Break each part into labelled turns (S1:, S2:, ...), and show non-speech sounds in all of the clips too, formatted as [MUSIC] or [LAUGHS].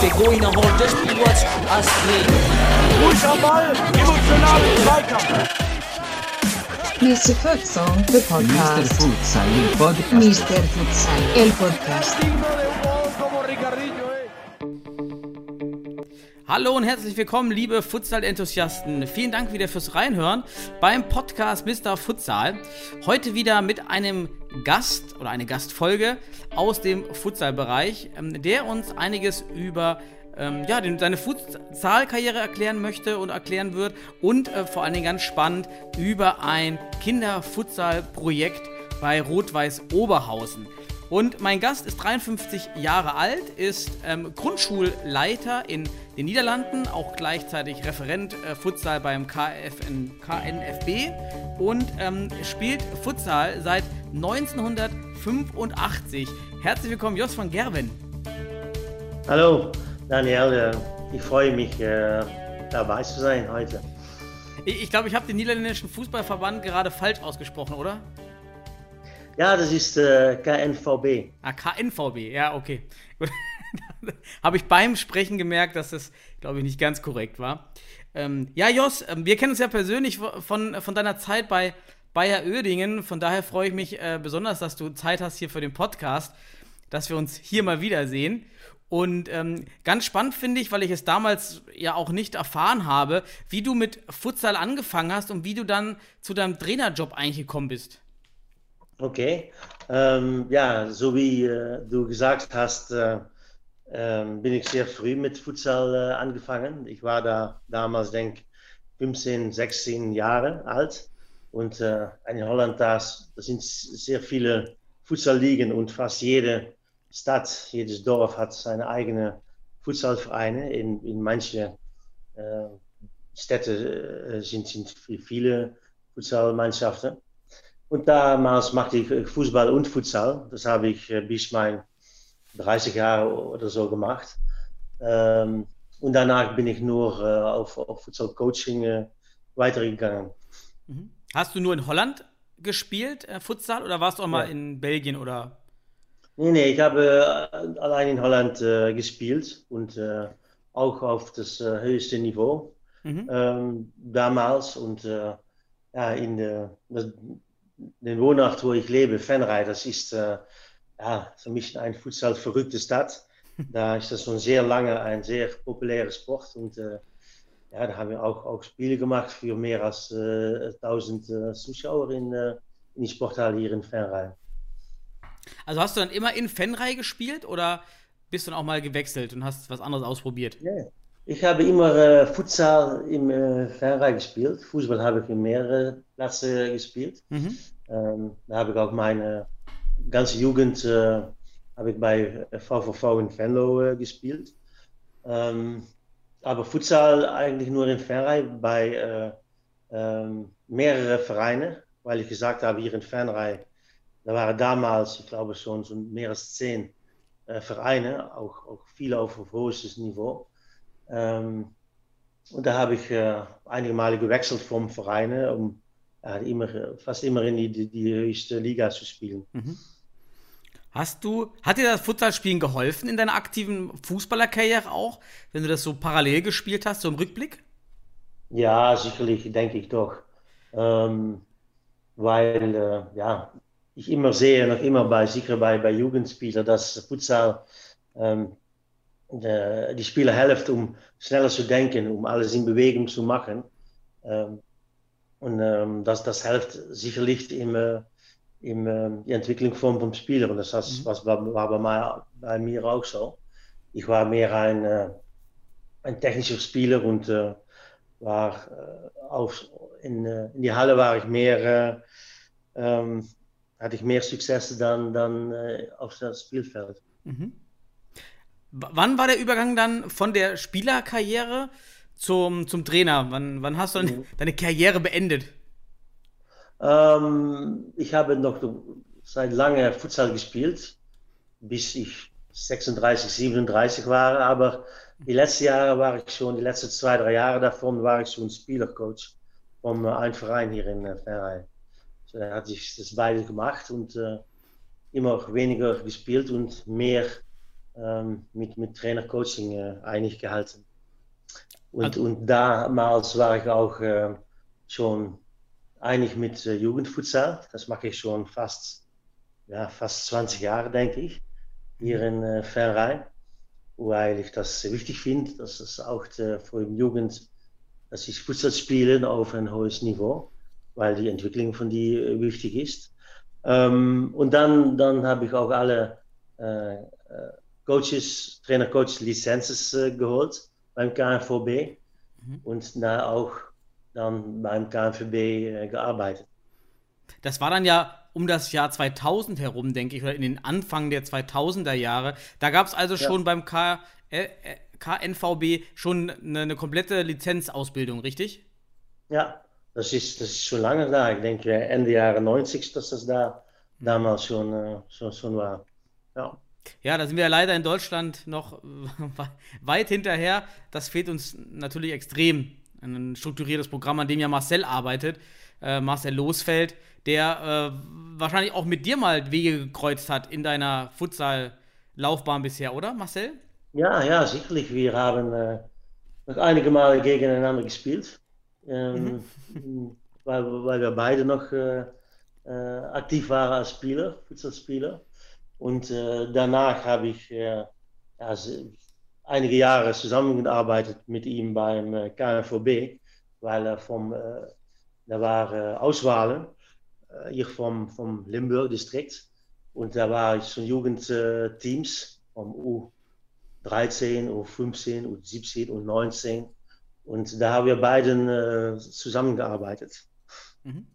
S1: Der Goiner holt das Spiel was Astrid.
S2: Ruhig am Ball, emotional im Zweikampf.
S3: Mr. Futsal, the
S4: Mr.
S3: podcast.
S4: Futsal, il podcast.
S3: Mr. Futsal, el podcast.
S5: Hallo und herzlich willkommen, liebe Futsal-Enthusiasten. Vielen Dank wieder fürs Reinhören beim Podcast Mr. Futsal. Heute wieder mit einem Gast oder eine Gastfolge aus dem Futsal-Bereich, ähm, der uns einiges über ähm, ja, seine Futsal-Karriere erklären möchte und erklären wird und äh, vor allen Dingen ganz spannend über ein Kinder-Futsal-Projekt bei Rot-Weiß Oberhausen. Und mein Gast ist 53 Jahre alt, ist ähm, Grundschulleiter in den Niederlanden, auch gleichzeitig Referent äh, Futsal beim KFN, KNFB und ähm, spielt Futsal seit 1985. Herzlich willkommen, Jos van Gerwen.
S6: Hallo Daniel, äh, ich freue mich äh, dabei zu sein heute.
S5: Ich, ich glaube, ich habe den niederländischen Fußballverband gerade falsch ausgesprochen, oder?
S6: Ja, das ist äh, KNVB.
S5: Ah, KNVB, ja, okay. Gut. [LAUGHS] Habe ich beim Sprechen gemerkt, dass das, glaube ich, nicht ganz korrekt war. Ähm, ja, Jos, ähm, wir kennen uns ja persönlich von, von deiner Zeit bei Bayer Oerdingen. Von daher freue ich mich äh, besonders, dass du Zeit hast hier für den Podcast, dass wir uns hier mal wiedersehen. Und ähm, ganz spannend finde ich, weil ich es damals ja auch nicht erfahren habe, wie du mit Futsal angefangen hast und wie du dann zu deinem Trainerjob eigentlich gekommen bist.
S6: Okay. Ähm, ja, so wie äh, du gesagt hast, äh, ähm, bin ich sehr früh mit Futsal äh, angefangen. Ich war da damals, denke ich, 15, 16 Jahre alt. Und äh, in Holland, da sind sehr viele Futsalligen und fast jede Stadt, jedes Dorf hat seine eigene Futsalvereine. In, in manchen äh, Städten äh, sind, sind viele Futsalmannschaften. Und damals machte ich Fußball und Futsal. Das habe ich äh, bis mein 30 Jahre oder so gemacht. Ähm, und danach bin ich nur äh, auf, auf Futsal-Coaching äh, weitergegangen.
S5: Mhm. Hast du nur in Holland gespielt, äh, Futsal, oder warst du auch mal
S6: Ja.
S5: in Belgien oder?
S6: Nee, nee, ich habe äh, allein in Holland äh, gespielt und äh, auch auf das höchste Niveau
S5: Mhm.
S6: ähm, damals. Und ja, in der, den Wohnort, wo ich lebe, Venray, das ist ja, für mich eine Futsal-verrückte Stadt. [LAUGHS] Da ist das schon sehr lange ein sehr populärer Sport und äh, ja, da haben wir auch, auch Spiele gemacht für mehr als äh, 1000 äh, Zuschauer in, äh, in die Sporthalle hier in Venray.
S5: Also hast du dann immer in Fenrei gespielt oder bist du dann auch mal gewechselt und hast was anderes ausprobiert?
S6: Ja, ich habe immer äh, Futsal im äh, Venray gespielt. Fußball habe ich in mehreren Plätzen gespielt.
S5: Mhm.
S6: Ähm, da habe ich auch meine ganze Jugend äh, habe ich bei VVV in Venlo äh, gespielt. Ähm, aber Futsal eigentlich nur in Venray bei äh, ähm, mehreren Vereinen, weil ich gesagt habe, hier in Venray, da waren damals, ich glaube schon, so mehr als zehn äh, Vereine, auch, auch viele auf hohes Niveau. Ähm, und da habe ich äh, einige Male gewechselt vom Vereine, um ja, immer, fast immer in die, die, höchste Liga zu spielen.
S5: Hast du, hat dir das Futsalspielen geholfen in deiner aktiven Fußballerkarriere auch, wenn du das so parallel gespielt hast, so im Rückblick?
S6: Ja, sicherlich, denke ich doch. Ähm, weil äh, ja, ich immer sehe, noch immer bei, sicher bei, bei Jugendspielern, dass Futsal ähm, de, die Spieler hilft, um schneller zu denken, um alles in Bewegung zu machen. Ähm, und ähm, das, das hilft sicherlich im, äh, im, äh, die Entwicklung vom, vom Spieler. Und das was, was war, war bei, mir, bei mir auch so. Ich war mehr ein, äh, ein technischer Spieler und äh, war äh, auf, in, äh, in die Halle war ich mehr, äh, ähm, hatte ich mehr Success dann, dann äh, auf das Spielfeld.
S5: Mhm. Wann war der Übergang dann von der Spielerkarriere zum, zum Trainer? Wann, wann hast du dann
S6: Mhm.
S5: deine Karriere beendet?
S6: Ähm, ich habe noch seit lange Futsal gespielt, bis ich 36, 37 war, aber die letzten Jahre war ich schon, die letzten zwei, drei Jahre davon war ich schon Spielercoach vom äh, einen Verein hier in äh, Venray. So, er hat sich das beide gemacht und äh, immer weniger gespielt und mehr ähm, mit, mit Trainer-Coaching äh, einig gehalten. Und,
S5: Also-
S6: und damals war ich auch äh, schon einig mit äh, Jugendfutsal. Das mache ich schon fast, ja, fast 20 Jahre, denke ich, hier in äh, Verein, weil ich das wichtig finde, dass es auch äh, für die Jugend, dass sie Futsal spielen auf ein hohes Niveau, weil die Entwicklung von die äh, wichtig ist. Ähm, und dann, dann habe ich auch alle äh, äh, Coaches, Trainer-Coach Lizenzen äh, geholt beim KNVB
S5: Mhm.
S6: und da auch dann beim KNVB äh, gearbeitet.
S5: Das war dann ja um das Jahr 2000 herum, denke ich, oder in den Anfang der 2000er Jahre. Da gab es also
S6: Ja.
S5: schon beim K äh, äh, KNVB schon eine, eine komplette Lizenzausbildung, richtig?
S6: Ja, das ist, das ist schon lange da. Ich denke Ende Jahre 90, dass das da damals schon, äh, schon, schon war. Ja.
S5: Ja, da sind wir ja leider in Deutschland noch [LAUGHS] weit hinterher. Das fehlt uns natürlich extrem. Ein strukturiertes Programm, an dem ja Marcel arbeitet, äh, Marcel Losfeld, der äh, wahrscheinlich auch mit dir mal Wege gekreuzt hat in deiner Futsal-Laufbahn bisher, oder Marcel?
S6: Ja, ja, sicherlich. Wir haben äh, noch einige Male gegeneinander gespielt, ähm, weil, weil wir beide noch äh, äh, aktiv waren als Spieler, Futsalspieler. Und äh, danach habe ich äh, se- einige Jahre zusammengearbeitet mit ihm beim äh, KNVB, weil er vom, äh, da waren äh, Auswahlen äh, hier vom, vom Limburg-Distrikt. Und da war ich so Jugendteams vom U13, U15, U17, U19. Und da haben wir beiden zusammengearbeitet.
S5: Mhm.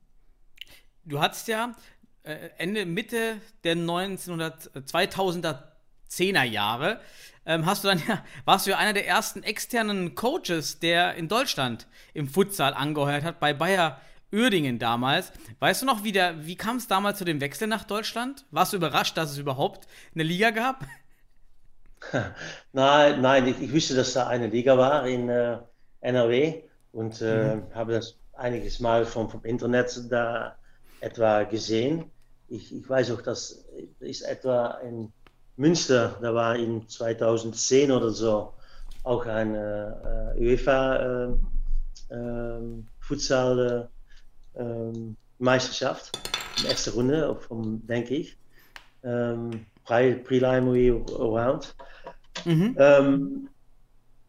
S5: Du hattest ja Ende, Mitte der 1900, 2010er Jahre, ähm, hast du dann ja, [LAUGHS] warst du ja einer der ersten externen Coaches, der in Deutschland im Futsal angeheuert hat, bei Bayer Uerdingen damals. Weißt du noch, wie, der, wie kam es damals zu dem Wechsel nach Deutschland? Warst du überrascht, dass es überhaupt eine Liga gab? [LAUGHS] [LAUGHS]
S6: Nein, nein, ich, ich wusste, dass da eine Liga war in äh, NRW und äh, habe das einiges Mal vom, vom Internet da etwa gesehen. Ich, ich weiß auch, dass ist etwa in Münster, da war in 2010 oder so auch eine äh, UEFA äh, ähm, Futsal äh, ähm, Meisterschaft, in erster Runde, vom, denke ich. Ähm, Pre- Preliminary Round.
S5: Mhm.
S6: Ähm,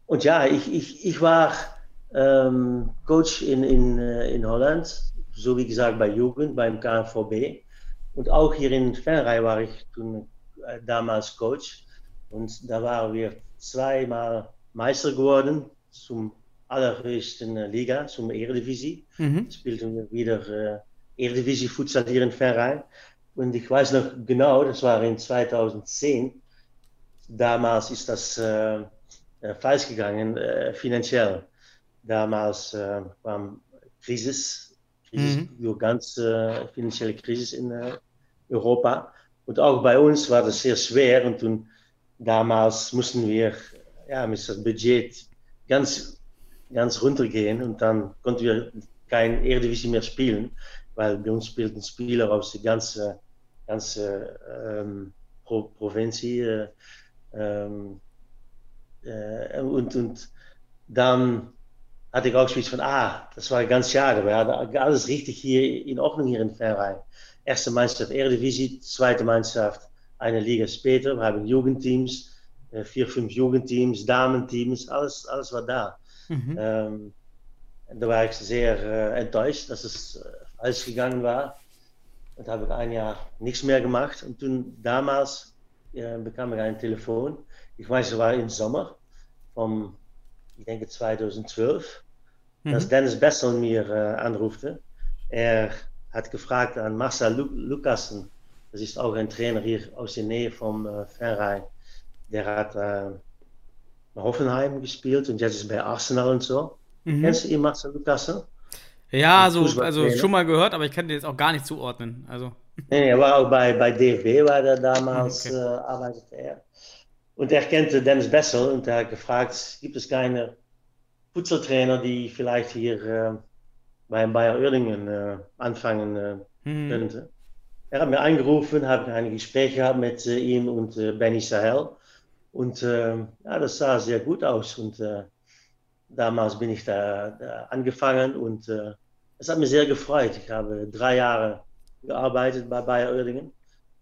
S6: und ja, ich, ich, ich war ähm, Coach in, in, äh, in Holland, so wie gesagt bei Jugend, beim KNVB. Und auch hier in Venray war ich äh, damals Coach. Und da waren wir zweimal Meister geworden zum allerhöchsten äh, Liga, zum Eredivisie.
S5: Mhm.
S6: Spielten wir wieder äh, Eredivisie Futsal hier in Venray. Und ich weiß noch genau, das war in 2010 damals ist das äh, äh, falsch gegangen, äh, finanziell. Damals äh, kam Krise, Krise
S5: Mhm.
S6: ganz äh, finanzielle Krise in äh, Europa. Und auch bei uns war das sehr schwer. Und toen, damals mussten wir ja, mit das Budget ganz, ganz runtergehen. Und dann konnten wir kein Eredivisie mehr spielen, weil bei uns spielten Spieler aus der ganzen, ganzen ähm, Pro Provincie. Äh, ähm, äh, und, und dann hatte ich auch zoiets von, ah, das war ganz schade. Wir hatten alles richtig hier in Ordnung hier in Verein. Erste Mannschaft Eredivisie, zweite Mannschaft eine Liga später. Wir haben Jugendteams, äh, vier, fünf Jugendteams, Damenteams, alles, alles war da.
S5: Mhm.
S6: Ähm, da war ich sehr äh, enttäuscht, dass es äh, falsch gegangen war. Und habe ich ein Jahr nichts mehr gemacht. Und toen damals äh, bekam ich ein Telefon. Ich weiß, es war im Sommer vom, ich denke 2012, dass
S5: Mhm.
S6: Dennis Bessel mir äh, anrufte. Er hat gefragt an Marcel Lu Lucassen, das ist auch ein Trainer hier aus der Nähe vom äh, Verein. Der hat äh, Hoffenheim gespielt und jetzt ist bei Arsenal und so.
S5: Mhm.
S6: Kennst du ihn, Marcel Lucassen?
S5: Ja, so,
S6: Fußballtrainer.
S5: also schon mal gehört, aber ich kann den jetzt auch gar nicht zuordnen. Also.
S6: Nee, er war auch bei, bei DFB, war er damals,
S5: Okay.
S6: äh, arbeitete er. Und er kannte Dennis Bessel und er hat gefragt, gibt es keine Futsaltrainer, die vielleicht hier äh, bei Bayer Uerdingen äh, anfangen äh, mhm. könnte. Er hat mir angerufen, habe ein Gespräch gehabt mit äh, ihm und äh, Benny Sahel. Und äh, ja, das sah sehr gut aus. Und äh, damals bin ich da, da angefangen und es hat mich sehr gefreut. Ich habe drei Jahre gearbeitet bei Bayer Oerdingen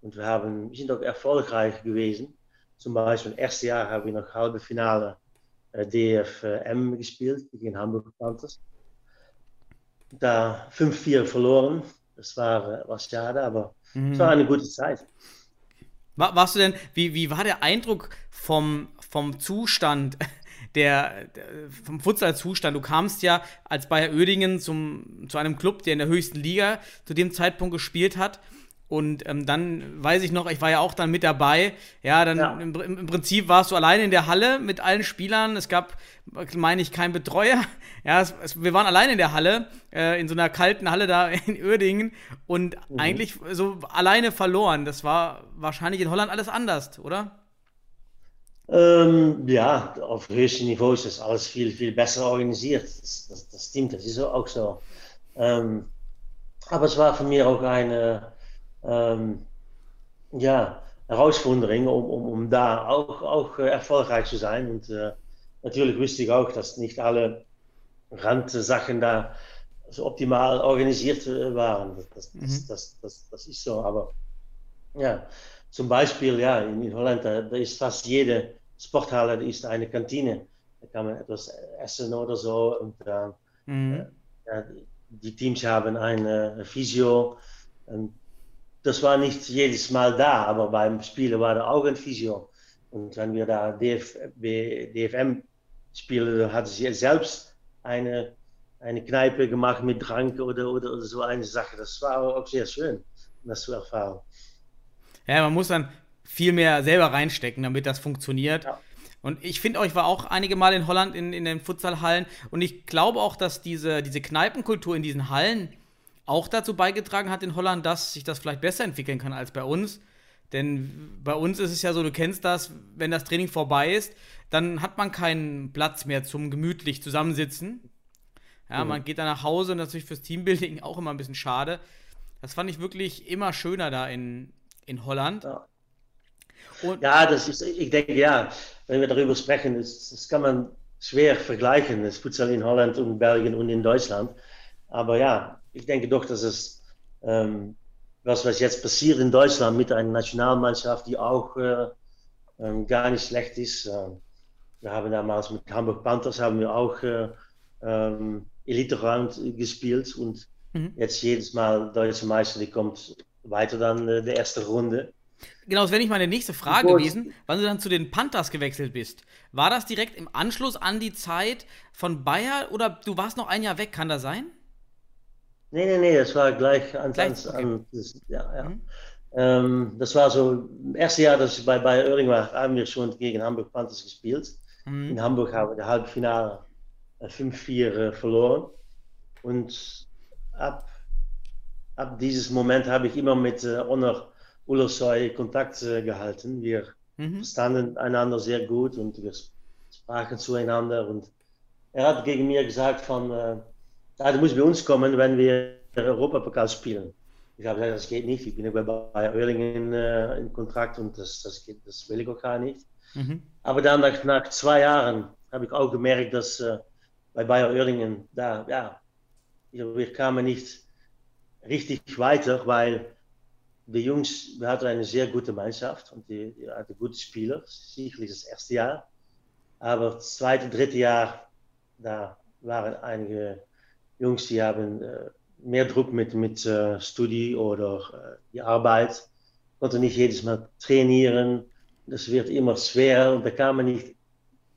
S6: und wir, haben, wir sind auch erfolgreich gewesen. Zum Beispiel im ersten Jahr haben wir noch halbe Finale DFM gespielt gegen Hamburg Panthers. Da 5-4 verloren. Das war, war schade, aber mhm. es war eine gute Zeit.
S5: War, warst du denn, wie, wie war der Eindruck vom, vom Zustand [LAUGHS] der, der vom Futsal-Zustand. Du kamst ja als Bayer Oedingen zum, zu einem Club, der in der höchsten Liga zu dem Zeitpunkt gespielt hat. Und ähm, dann weiß ich noch, ich war ja auch dann mit dabei. Ja, dann ja. Im, Im, Prinzip warst du alleine in der Halle mit allen Spielern. Es gab, meine ich, keinen Betreuer. [LAUGHS] Ja, es, es, wir waren alleine in der Halle, äh, in so einer kalten Halle da [LAUGHS] in Uerdingen und mhm. eigentlich so alleine verloren. Das war wahrscheinlich in Holland alles anders, oder?
S6: Ähm, ja, auf höchstem Niveau ist das alles viel, viel besser organisiert. Das, das, das stimmt, das ist auch so. Ähm, aber es war für mich auch eine ähm, ja, Herausforderung, um, um, um da auch, auch äh, erfolgreich zu sein. Und äh, natürlich wusste ich auch, dass nicht alle Randsachen da so optimal organisiert äh, waren. Das, mhm. das, das, das, das, ist so. Aber ja, zum Beispiel ja, in, in Holland, da, da ist fast jede Sporthalle ist eine Kantine. Da kann man etwas essen oder so. Und äh, mhm. ja, die Teams haben eine Physio. Und das war nicht jedes Mal da, aber beim Spielen war da auch ein Physio. Und wenn wir da DF, DFM spielen, hat sie selbst eine, eine Kneipe gemacht mit Trank oder, oder, oder so eine Sache. Das war auch sehr schön, das zu erfahren.
S5: Ja, man muss dann viel mehr selber reinstecken, damit das funktioniert. Ja. Und ich finde, ich war auch einige Mal in Holland in, in den Futsalhallen und ich glaube auch, dass diese, diese Kneipenkultur in diesen Hallen auch dazu beigetragen hat in Holland, dass sich das vielleicht besser entwickeln kann als bei uns. Denn bei uns ist es ja so, du kennst das, wenn das Training vorbei ist, dann hat man keinen Platz mehr zum gemütlich zusammensitzen. Ja, mhm. man geht dann nach Hause und natürlich fürs Teambuilding auch immer ein bisschen schade. Das fand ich wirklich immer schöner da in, in Holland.
S6: Ja. Und ja, das ist, ich denke, ja, wenn wir darüber sprechen, das, das kann man schwer vergleichen, das Futsal in Holland und Belgien und in Deutschland. Aber ja, ich denke doch, dass es, ähm, was, was jetzt passiert in Deutschland mit einer Nationalmannschaft, die auch äh, ähm, gar nicht schlecht ist. Äh, wir haben damals mit Hamburg Panthers haben wir auch äh, ähm, Elite Round gespielt und mhm. jetzt jedes Mal deutsche Meister, die kommt weiter dann äh, der erste Runde.
S5: Genau, das wäre nicht meine nächste Frage Gut. gewesen, wann du dann zu den Panthers gewechselt bist. War das direkt im Anschluss an die Zeit von Bayer oder du warst noch ein Jahr weg, kann das sein?
S6: Nee, nee, nee, das war gleich an, gleich, okay. an das, ja, ja. Mhm. Ähm, das war so, im ersten Jahr, dass ich bei Bayer Oerding war, haben wir schon gegen Hamburg Panthers gespielt. Mhm. In Hamburg haben wir das Halbfinale 5-4 äh, verloren. Und ab, ab dieses Moment habe ich immer mit äh, Honor Ullersoy Kontakt äh, gehalten. Wir mhm. verstanden einander sehr gut und wir sprachen zueinander. Und er hat gegen mir gesagt von, äh, ja, du musst bei uns kommen, wenn wir Europapokal spielen. Ich habe gesagt, das geht nicht. Ich bin bei Oerlingen äh, in Kontakt und das, das, geht, das will ich auch gar nicht. Mhm. Aber dann nach, nach zwei Jahren habe ich auch gemerkt, dass äh, bei Bayer Oerlingen, da, ja, wir kamen nicht richtig weiter, weil die Jungs, wir hatten eine sehr gute Mannschaft und die, die hatten gute Spieler, sicherlich das erste Jahr. Aber das zweite, dritte Jahr, da waren einige Jungs, die haben äh, mehr Druck mit, mit äh, Studie oder äh, die Arbeit, konnten nicht jedes Mal trainieren. Das wird immer schwer und da kamen nicht,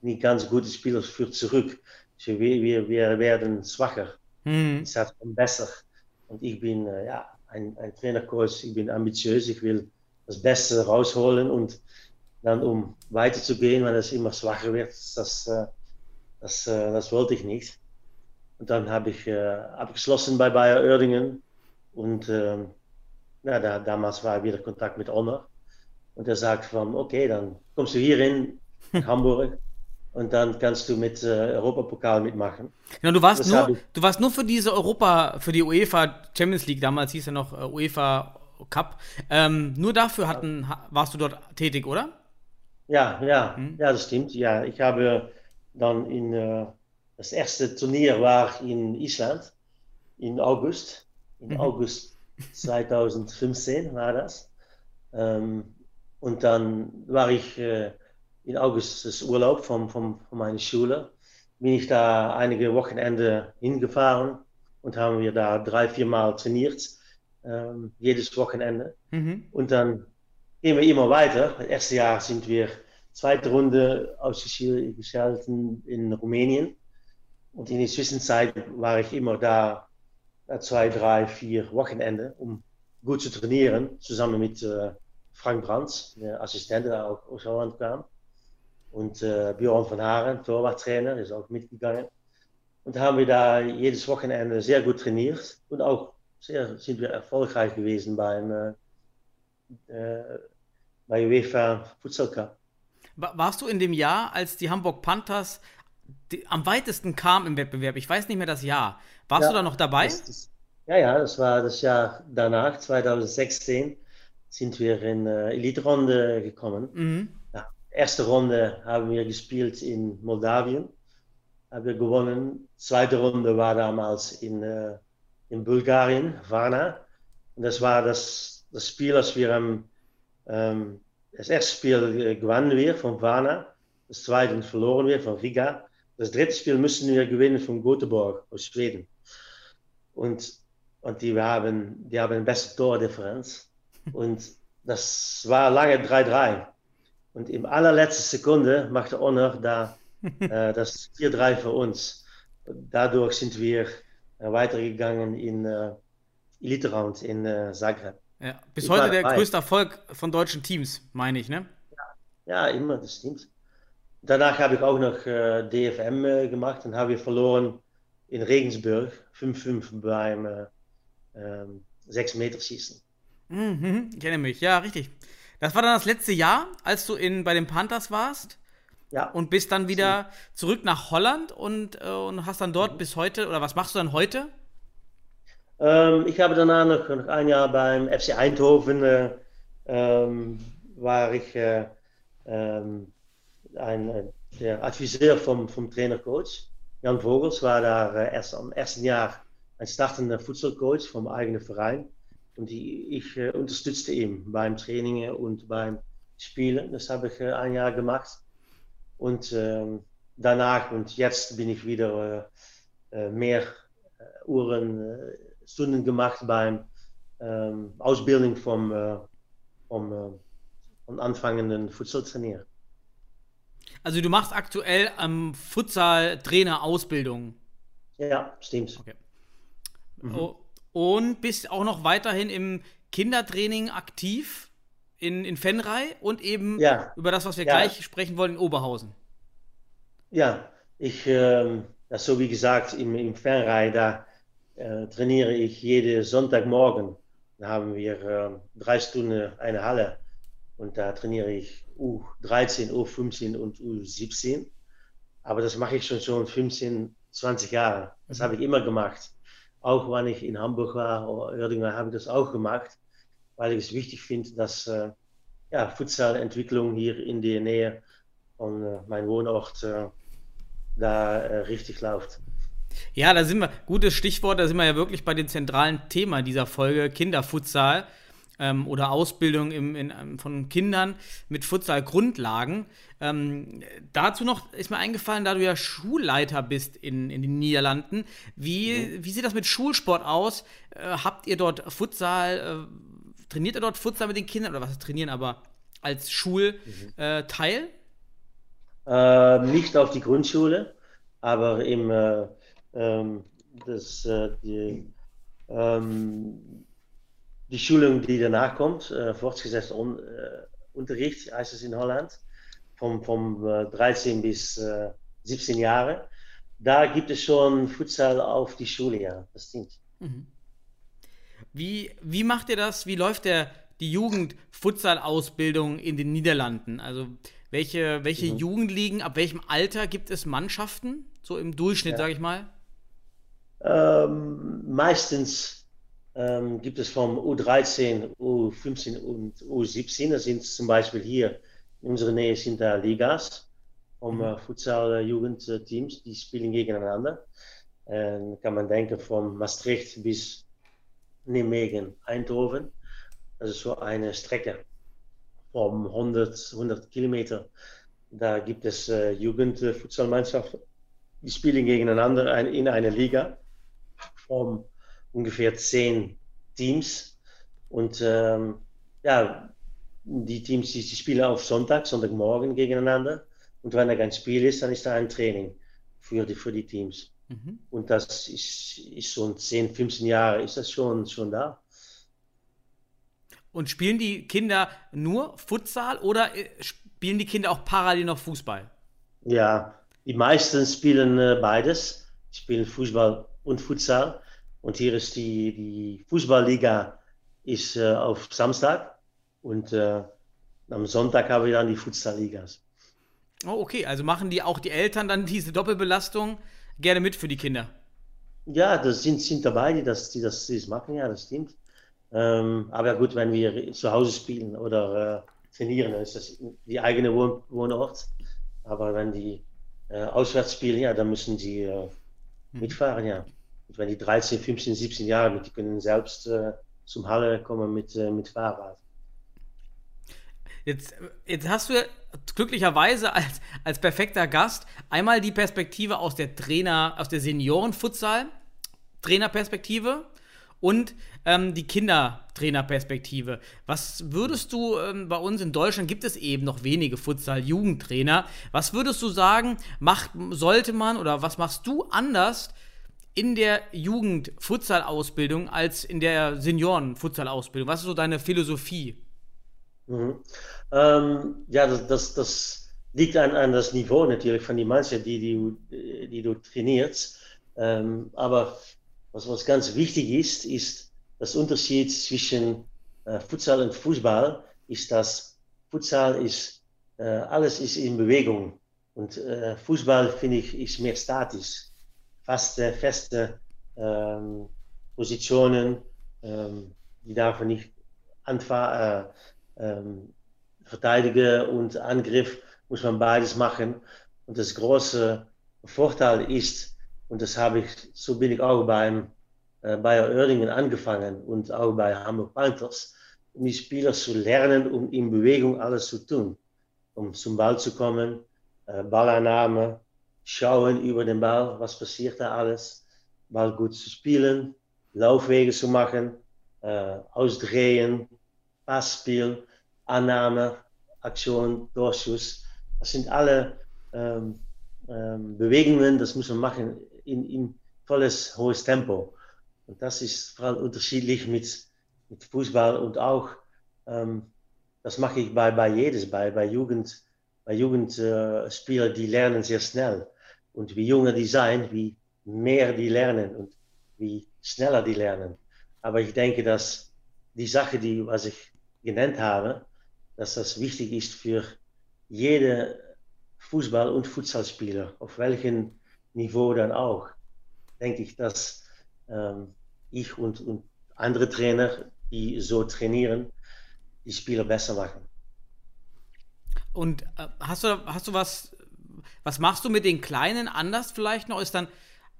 S6: nicht ganz gute Spieler für zurück. Also wir, wir, wir werden schwacher. Mhm. Es hat besser. Und ich bin, ja, ein, ein Trainercoach, ich bin ambitiös, ich will das Beste rausholen und dann um weiterzugehen, wenn es immer schwacher wird, das, das, äh, das wollte ich nicht. Und dann habe ich äh, abgeschlossen bei Bayer Oerdingen und ähm, ja, da, damals war wieder Kontakt mit Honor und er sagt von, okay, dann kommst du hier in [LAUGHS] Hamburg und dann kannst du mit äh, Europapokal mitmachen.
S5: Genau, du warst
S6: Das
S5: nur, du warst nur für diese Europa, für die UEFA Champions League, damals hieß ja noch äh, UEFA Cup. Ähm, nur dafür hatten, ha- warst du dort tätig, oder?
S6: Ja, ja,
S5: Hm?
S6: ja, das stimmt. Ja, ich habe dann in äh, das erste Turnier war in Island in August. In
S5: Mhm.
S6: August 2015 war das. Ähm, und dann war ich äh, in August das Urlaub von, von, von meiner Schule. Bin ich da einige Wochenende hingefahren und haben wir da drei, vier Mal trainiert. Ähm, jedes Wochenende.
S5: Mhm.
S6: Und dann gehen wir immer weiter. Das erste Jahr sind wir zweite Runde ausgeschaltet in Rumänien. Und in der Zwischenzeit war ich immer da äh, zwei, drei, vier Wochenende, um gut zu trainieren, zusammen mit äh, Frank Brands, der Assistent, der auch aus Holland kam. Und äh, Björn van Haren, Torwarttrainer, ist auch mitgegangen. Und haben wir da jedes Wochenende sehr gut trainiert und auch sehr, sind wir erfolgreich gewesen beim äh, äh, bei UEFA Futsal Cup.
S5: Wa- Warst du in dem Jahr, als die Hamburg Panthers die, am weitesten kam im Wettbewerb? Ich weiß nicht mehr das Jahr. Warst
S6: Ja,
S5: du da noch dabei?
S6: Das, das, ja, ja, das war das Jahr danach, 2016, sind wir in äh, Elite-Runde gekommen.
S5: Mhm.
S6: Ja, erste Runde haben wir gespielt in Moldawien, haben wir gewonnen. Zweite Runde war damals in, äh, in Bulgarien, Varna. Und das war das, das Spiel, das wir am, ähm, das erste Spiel äh, gewannen wir von Varna, das zweite verloren wir von Riga. Das dritte Spiel müssen wir gewinnen von Göteborg aus Schweden. Und, und die haben, die haben eine beste Tordifferenz. Und das war lange 3-3. Und im allerletzten Sekunde machte Honor da [LAUGHS] äh, das 4-3 für uns. Dadurch sind wir äh, weitergegangen in äh, Elite Round in äh, Zagreb.
S5: Ja. Bis
S6: Ich
S5: heute der
S6: dabei.
S5: größte Erfolg von deutschen Teams, meine ich, ne?
S6: Ja, immer, das stimmt. Danach habe ich auch noch äh, DFM äh, gemacht und habe verloren in Regensburg 5-5 beim äh, ähm, 6 Meter Schießen.
S5: Mhm, ich erinnere mich, ja, richtig. Das war dann das letzte Jahr, als du in, bei den Panthers warst
S6: Ja,
S5: und bist dann wieder zurück nach Holland und, äh, und hast dann
S6: Mhm.
S5: dort bis heute, oder was machst du dann heute?
S6: Ähm, ich habe danach noch, noch ein Jahr beim FC Eindhoven äh, ähm, war ich äh, ähm, ein, äh, der Adviseur vom, vom Trainercoach. Jan Vogels war da äh, erst am ersten Jahr ein startender Futsalcoach vom eigenen Verein. Und die, ich äh, unterstützte ihn beim Trainingen und beim Spielen. Das habe ich äh, ein Jahr gemacht. Und ähm, danach und jetzt bin ich wieder äh, mehr Uhren, Stunden gemacht beim ähm, Ausbildung vom, vom, vom anfangenden Futsaltrainer.
S5: Also du machst aktuell am Futsal-Trainer-Ausbildung.
S6: Ja, stimmt.
S5: Okay.
S6: Mhm.
S5: Oh, und bist auch noch weiterhin im Kindertraining aktiv in, in Fenrei und eben
S6: Ja.
S5: über das, was wir
S6: Ja.
S5: gleich sprechen wollen, in Oberhausen.
S6: Ja, ich, ähm, ja, so wie gesagt, im, im Fernrei, da äh, trainiere ich jeden Sonntagmorgen. Da haben wir ähm, drei Stunden eine Halle und da trainiere ich U13, U15 und U17. Aber das mache ich schon schon 15, 20 Jahre. Das habe ich immer gemacht. Auch wenn ich in Hamburg war oder Uerdingen, habe ich das auch gemacht, weil ich es wichtig finde, dass äh, ja, Futsalentwicklung hier in der Nähe von äh, meinem Wohnort äh, da äh, richtig läuft.
S5: Ja, da sind wir, gutes Stichwort, da sind wir ja wirklich bei dem zentralen Thema dieser Folge, Kinderfutsal ähm, oder Ausbildung im, in, ähm, von Kindern mit Futsal-Grundlagen. Ähm, dazu noch ist mir eingefallen, da du ja Schulleiter bist in, in den Niederlanden, wie, wie sieht das mit Schulsport aus? Äh, habt ihr dort Futsal, äh, trainiert ihr dort Futsal mit den Kindern oder was trainieren, aber als Schulteil?
S6: Äh, nicht auf die Grundschule, aber im, äh, ähm, das, äh, die, ähm, die Schulung, die danach kommt, äh, fortgesetzter Un Unterricht, heißt es in Holland, vom, vom äh, 13 bis äh, 17 Jahre. Da gibt es schon Futsal auf die Schule, ja, das stimmt.
S5: Wie, wie macht ihr das? Wie läuft der, die Jugend-Futsal-Ausbildung in den Niederlanden? Also, welche, welche mhm. Jugendligen, ab welchem Alter gibt es Mannschaften? So im Durchschnitt, ja. sage ich mal?
S6: Ähm, meistens ähm, gibt es vom U13, U15 und U17. Das sind zum Beispiel hier in unserer Nähe sind da Ligas vom äh, Futsal-Jugendteams, die spielen gegeneinander. Ähm, kann man denken von Maastricht bis Nijmegen, Eindhoven. Das ist so eine Strecke von 100, 100 Kilometer. Da gibt es äh, Jugendfußballmannschaften, die spielen gegeneinander ein, in einer Liga von ungefähr zehn Teams. Und ähm, ja, die Teams die, die spielen auf Sonntag, Sonntagmorgen gegeneinander. Und wenn da kein Spiel ist, dann ist da ein Training für die, für die Teams. Mhm. Und das ist, ist schon 10, 15 Jahre, ist das schon, schon da.
S5: Und spielen die Kinder nur Futsal oder äh, spielen die Kinder auch parallel noch Fußball?
S6: Ja, die meisten spielen äh, beides. Spielen Fußball und Futsal. Und hier ist die, die Fußballliga ist äh, auf Samstag und äh, am Sonntag haben wir dann die Futsalligas.
S5: Oh, okay. Also machen die auch die Eltern dann [LAUGHS] diese Doppelbelastung gerne mit für die Kinder?
S6: Ja, das sind, sind dabei, die das, die, das, die das machen, ja, das stimmt. Ähm, aber gut, wenn wir zu Hause spielen oder äh, trainieren, dann ist das die eigene Wohn Wohnort. Aber wenn die äh, auswärts spielen, ja, dann müssen sie äh, mhm. mitfahren, ja. Und wenn die 13, 15, 17 Jahre sind, die können selbst äh, zum Halle kommen mit, äh, mit Fahrrad.
S5: Jetzt, jetzt hast du glücklicherweise als, als perfekter Gast einmal die Perspektive aus der Trainer, aus der Senioren-Futsal, Trainerperspektive und ähm, die Kindertrainerperspektive. Was würdest du, ähm, bei uns in Deutschland gibt es eben noch wenige Futsal-Jugendtrainer. Was würdest du sagen, macht, sollte man oder was machst du anders in der Jugend-Futsal-Ausbildung als in der Senioren-Futsal-Ausbildung? Was ist so deine Philosophie?
S6: Mhm. Ähm, ja, das, das, das liegt an, an das Niveau natürlich von den Mannschaft, die, die, die du trainierst. Ähm, aber was, was ganz wichtig ist, ist das Unterschied zwischen äh, Futsal und Fußball, ist, dass Futsal ist, äh, alles ist in Bewegung. Und äh, Fußball, finde ich, ist mehr statisch. Faste, feste ähm, Positionen, ähm, die darf man nicht äh, ähm, verteidigen und Angriff muss man beides machen. Und das große Vorteil ist, und das habe ich, so bin ich auch beim äh, Bayer Oerdingen angefangen und auch bei Hamburg Panthers, um die Spieler zu lernen, um in Bewegung alles zu tun. Um zum Ball zu kommen, äh, Ballannahme, schauen über den Ball, was passiert da alles, Ball gut zu spielen, Laufwege zu machen, äh, ausdrehen, Passspiel, Annahme, Aktion, Torschuss. Das sind alle ähm, ähm, Bewegungen, das muss man machen in, in volles, hohes Tempo. Und das ist vor allem unterschiedlich mit, mit Fußball und auch, ähm, das mache ich bei, bei jedes, bei, bei Jugend, bei Jugendspielern, äh, die lernen sehr schnell. Und wie jünger die sein, wie mehr die lernen und wie schneller die lernen. Aber ich denke, dass die Sache, die, was ich genannt habe, dass das wichtig ist für jede Fußball- und Futsalspieler, auf welchem Niveau dann auch. Denke ich, dass ähm, ich und, und andere Trainer, die so trainieren, die Spieler besser machen.
S5: Und äh, hast du, hast du was, was machst du mit den Kleinen anders vielleicht noch? Ist dann,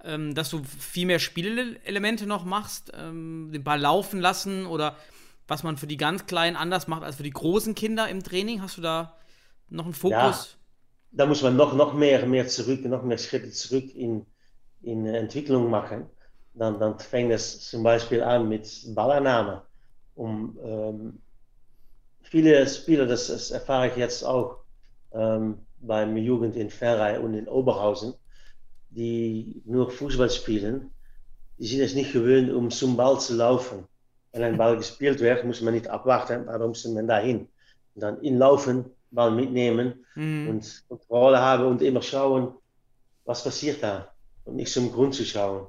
S5: ähm, dass du viel mehr Spielelemente noch machst, ähm, den Ball laufen lassen oder was man für die ganz Kleinen anders macht als für die großen Kinder im Training? Hast du da noch einen Fokus? Ja,
S6: da muss man noch, noch mehr, mehr zurück, noch mehr Schritte zurück in, in Entwicklung machen. Dann, dann fängt es zum Beispiel an mit Ballannahme. Um, ähm, viele Spieler, das, das, erfahre ich jetzt auch ähm, beim Jugend in Ferrei und in Oberhausen, die nur Fußball spielen, die sind es nicht gewöhnt, um zum Ball zu laufen wenn ein Ball gespielt wird, muss man nicht abwarten, warum muss man dahin? Und dann inlaufen, Ball mitnehmen mhm. und Kontrolle haben und immer schauen, was passiert da und nicht zum Grund zu schauen.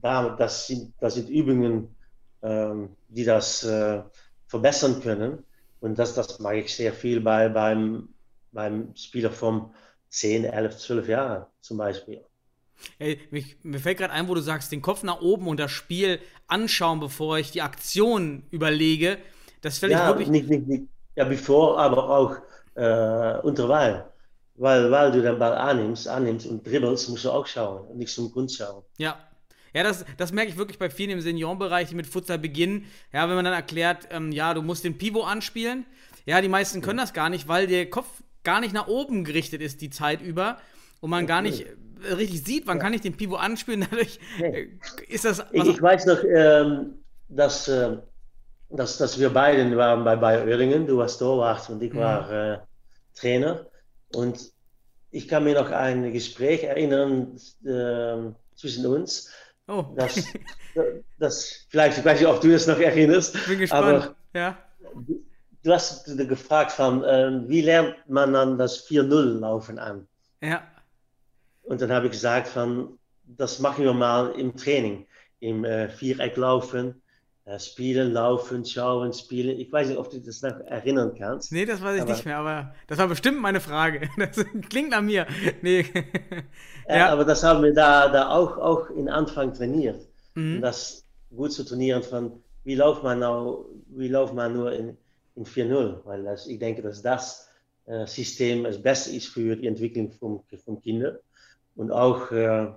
S6: Da, das, sind, das sind Übungen, ähm, die das äh, verbessern können und das, das mache ich sehr viel bei, beim beim Spieler von 10, 11, 12 Jahren zum Beispiel.
S5: Ey, mich, mir fällt gerade ein, wo du sagst, den Kopf nach oben und das Spiel anschauen, bevor ich die Aktion überlege. Das fällt
S6: ja,
S5: wirklich.
S6: Nicht, nicht, nicht, ja, bevor, aber auch äh, unterweil. Weil, weil du den Ball annimmst, annimmst und dribbelst, musst du auch schauen und nicht zum Grund schauen.
S5: Ja. Ja, das, das merke ich wirklich bei vielen im Seniorenbereich, die mit Futsal beginnen. Ja, wenn man dann erklärt, ähm, ja, du musst den Pivot anspielen. Ja, die meisten können das gar nicht, weil der Kopf gar nicht nach oben gerichtet ist die Zeit über und man gar nicht richtig sieht, wann kann ich den Pivot anspielen. [LAUGHS] Dadurch äh, ist das.
S6: Ich, ich weiß noch, ähm, dass, äh, dass, dass wir beiden waren bei Bayer Oerlingen. Du warst Torwart und ich war äh, Trainer. Und ich kann mir noch ein Gespräch erinnern äh, zwischen uns.
S5: Oh.
S6: Das, [LAUGHS] das, vielleicht, ich weiß nicht, ob du das noch erinnerst.
S5: Bin gespannt.
S6: Aber
S5: ja.
S6: Du, hast gefragt von, äh, wie lernt man dann das 4-0-Laufen an?
S5: Ja.
S6: Und dann habe ich gesagt von, das machen wir mal im Training. Im äh, Viereck laufen, äh, spielen, laufen, schauen, spielen. Ich weiß nicht, ob du das noch erinnern kannst.
S5: Nee, das weiß ich
S6: Aber-
S5: nicht mehr, aber das war bestimmt meine Frage. [LAUGHS] Das klingt nach mir. Nee.
S6: Ja, [LAUGHS]
S5: ja.
S6: aber das haben wir da, da auch, auch in Anfang trainiert.
S5: Mhm.
S6: Um das gut zu trainieren von, wie läuft man nou, wie läuft man nur in, in 4-0? Weil das, ich denke, dass das äh, System das Beste ist für die Entwicklung von, von Kindern. Und auch, äh,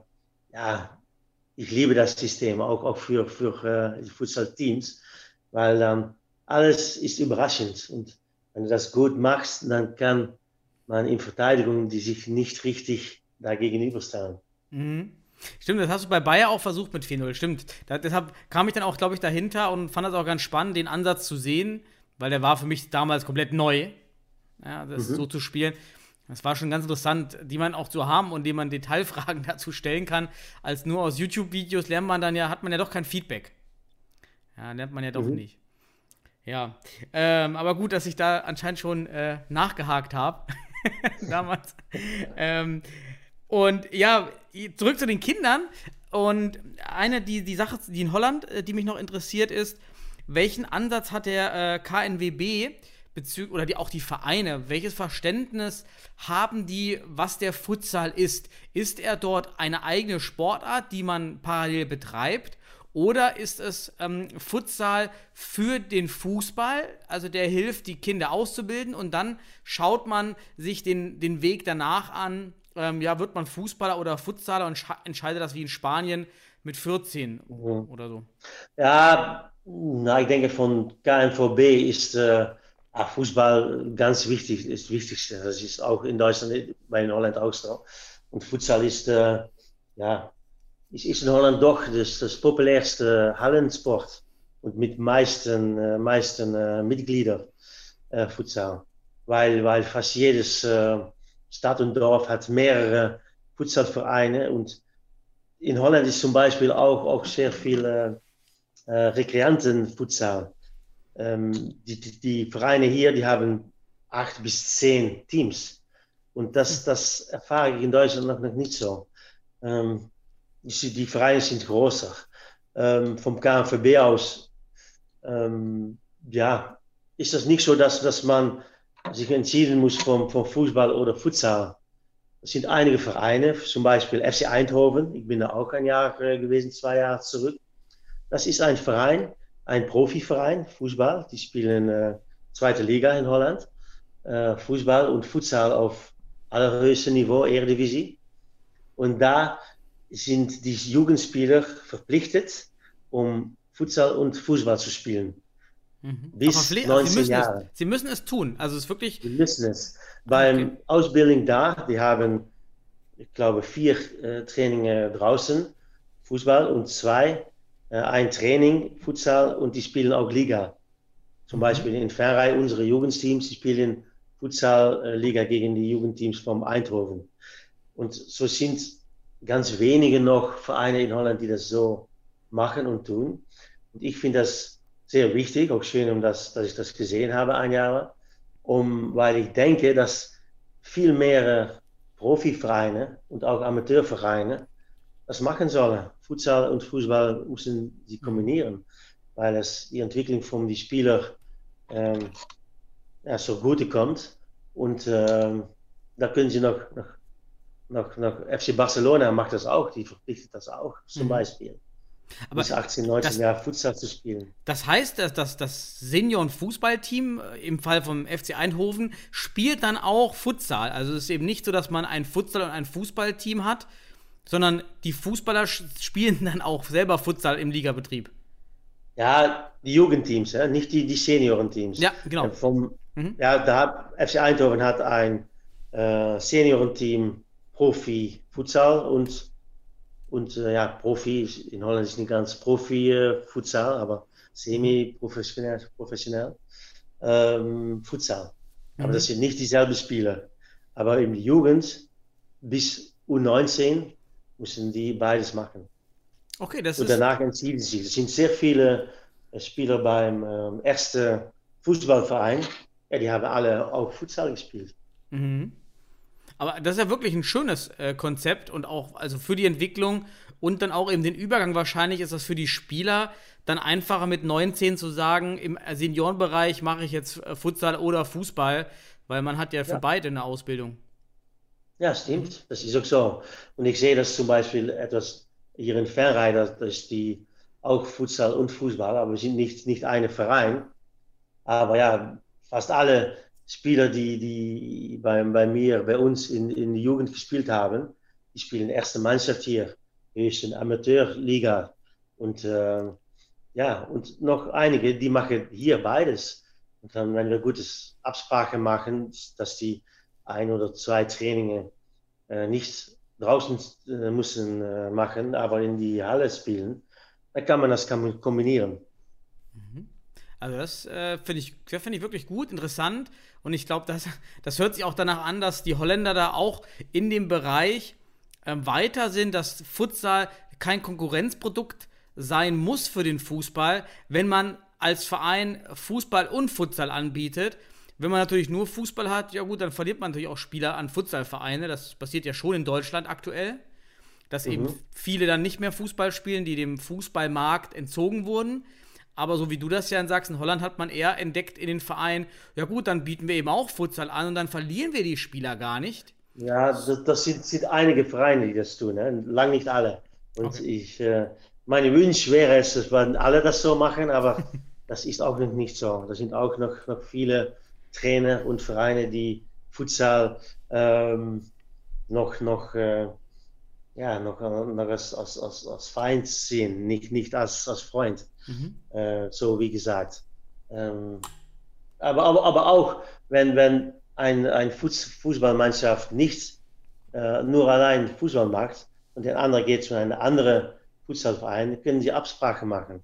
S6: ja, ich liebe das System, auch, auch für, für äh, Futsal-Teams, weil ähm, alles ist überraschend. Und wenn du das gut machst, dann kann man in Verteidigung, die sich nicht richtig da gegenüberstellen.
S5: Mhm. Stimmt, das hast du bei Bayer auch versucht mit 4-0. Stimmt. Da, deshalb kam ich dann auch, glaube ich, dahinter und fand das auch ganz spannend, den Ansatz zu sehen, weil der war für mich damals komplett neu, ja, das so zu spielen. Das war schon ganz interessant, die man auch zu haben und dem man Detailfragen [LAUGHS] dazu stellen kann, als nur aus YouTube-Videos lernt man dann ja, hat man ja doch kein Feedback. Ja, lernt man ja doch
S6: Mhm.
S5: nicht. Ja, ähm, aber gut, dass ich da anscheinend schon äh, nachgehakt habe. [LAUGHS] Damals. ähm, und ja, zurück zu den Kindern. Und eine, die, die Sache, die in Holland, äh, die mich noch interessiert, ist, welchen Ansatz hat der äh, KNWB bezüglich, oder die, auch die Vereine, welches Verständnis haben die, was der Futsal ist? Ist er dort eine eigene Sportart, die man parallel betreibt? Oder ist es ähm, Futsal für den Fußball, also der hilft, die Kinder auszubilden und dann schaut man sich den, den Weg danach an, ähm, ja, wird man Fußballer oder Futsaler und entscheidet das wie in Spanien mit 14
S6: Mhm.
S5: oder so.
S6: Ja, na, ich denke von KNVB ist äh, ah, Fußball ganz wichtig, ist das Wichtigste. Das ist auch in Deutschland, bei in Holland auch so. Und Futsal ist, äh, ja, ist, ist in Holland doch das, das populärste Hallensport und mit meisten, äh, meisten äh, Mitgliedern äh, Futsal. Weil, weil fast jedes äh, Stadt und Dorf hat mehrere Futsalvereine und in Holland ist zum Beispiel auch, auch sehr viel äh, Rekreantenfutsal. Ähm, die, die, die Vereine hier, die haben acht bis zehn Teams. Und das, das erfahre ich in Deutschland noch nicht so. Ähm, die, die Vereine sind größer. Ähm, vom KNVB aus, ähm, ja, ist das nicht so, dass, dass man sich entschieden muss vom, vom Fußball oder Futsal. Es sind einige Vereine, zum Beispiel FC Eindhoven. Ich bin da auch ein Jahr äh, gewesen, zwei Jahre zurück. Das ist ein Verein, ein Profiverein, Fußball. Die spielen äh, zweite Liga in Holland. Äh, Fußball und Futsal auf allerhöchstem Niveau, Eredivisie. Und da sind die Jugendspieler verpflichtet, um Futsal und Fußball zu spielen.
S5: Mhm.
S6: Bis
S5: Aber pfle-
S6: 19
S5: sie, müssen
S6: Jahre.
S5: es, sie müssen es tun. Also es ist wirklich.
S6: Die müssen es. Beim
S5: Okay.
S6: Ausbildung da, die haben, ich glaube, vier äh, Trainingen draußen, Fußball und zwei, ein Training, Futsal und die spielen auch Liga. Zum Beispiel in Ferrei, unsere Jugendteams, die spielen Futsal-Liga gegen die Jugendteams vom Eindhoven. Und so sind ganz wenige noch Vereine in Holland, die das so machen und tun. Und ich finde das sehr wichtig, auch schön, um das, dass ich das gesehen habe ein Jahr um, weil ich denke, dass viel mehr Profivereine und auch Amateurvereine das machen sollen. Futsal und Fußball müssen sie kombinieren, weil es die Entwicklung von die Spieler ähm, ja, so gut kommt Und ähm, da können sie noch, noch, noch, noch, FC Barcelona macht das auch, die verpflichtet das auch zum
S5: Mhm.
S6: Beispiel.
S5: Aber
S6: bis 18, 19
S5: das-
S6: Jahre Futsal zu spielen.
S5: Das heißt, dass das, das Senioren-Fußballteam äh, im Fall vom FC Eindhoven spielt dann auch Futsal. Also es ist eben nicht so, dass man ein Futsal- und ein Fußballteam hat, sondern die Fußballer spielen dann auch selber Futsal im Ligabetrieb.
S6: Ja, die Jugendteams, nicht die, die Seniorenteams.
S5: Ja, genau.
S6: En Vom,
S5: Mhm.
S6: ja, da FC Eindhoven hat ein äh, Seniorenteam Profi Futsal und, und äh, ja, Profi, in Holland ist nicht ganz Profi äh, Futsal, aber semi-professionell professionell, ähm, Futsal. Aber
S5: Mhm.
S6: das sind nicht dieselben Spieler. Aber in der Jugend bis U19 müssen die beides machen.
S5: Okay, das
S6: Und danach entschieden sie. Es sind sehr viele äh, Spieler beim ähm, ersten Fußballverein. Ja, die haben alle auch Futsal gespielt.
S5: Mhm. Aber das ist ja wirklich ein schönes äh, Konzept und auch also für die Entwicklung und dann auch eben den Übergang wahrscheinlich ist das für die Spieler dann einfacher mit 19 zu sagen, im Seniorenbereich mache ich jetzt äh, Futsal oder Fußball, weil man hat ja für
S6: Ja.
S5: beide eine Ausbildung.
S6: Ja, stimmt. Das ist auch so. Und ich sehe das zum Beispiel etwas hier in Fernrei, dass, die auch Futsal und Fußball, aber wir sind nicht, nicht ein Verein. Aber ja, fast alle Spieler, die, die bei, bei mir, bei uns in, in der Jugend gespielt haben, die spielen erste Mannschaft hier. Eine Amateurliga. Und äh, ja, und noch einige, die machen hier beides. Und dann, wenn wir gutes Absprache machen, dass die ein oder zwei Trainingen äh, nicht draußen äh, müssen äh, machen, aber in die Halle spielen, dann kann man das kombinieren.
S5: Also das äh, finde ich, das finde ich wirklich gut, interessant und ich glaube, das, das hört sich auch danach an, dass die Holländer da auch in dem Bereich ähm, weiter sind, dass Futsal kein Konkurrenzprodukt sein muss für den Fußball, wenn man als Verein Fußball und Futsal anbietet. Wenn man natürlich nur Fußball hat, ja gut, dann verliert man natürlich auch Spieler an Futsalvereine. Das passiert ja schon in Deutschland aktuell, dass eben viele dann nicht mehr Fußball spielen, die dem Fußballmarkt entzogen wurden. Aber so wie du das ja in Sachsen, Holland hat man eher entdeckt in den Verein, ja gut, dann bieten wir eben auch Futsal an und dann verlieren wir die Spieler gar nicht.
S6: Ja, das, das sind, sind einige Vereine, die das tun, ne? lang nicht alle. Und
S5: Okay.
S6: ich, äh, meine Wunsch wäre es, dass wir alle das so machen, aber [LAUGHS] das ist auch noch nicht so. Da sind auch noch, noch viele Trainer und Vereine, die Futsal ähm, noch, noch, äh, ja, noch, noch als, als, als, als Feind sehen, nicht, nicht als, als Freund. Äh, so wie gesagt. Ähm, aber, aber, aber auch, wenn, wenn ein, ein Fuß, Fußballmannschaft nicht äh, nur allein Fußball macht und der andere geht zu einem anderen Fußballverein, können sie Absprachen machen.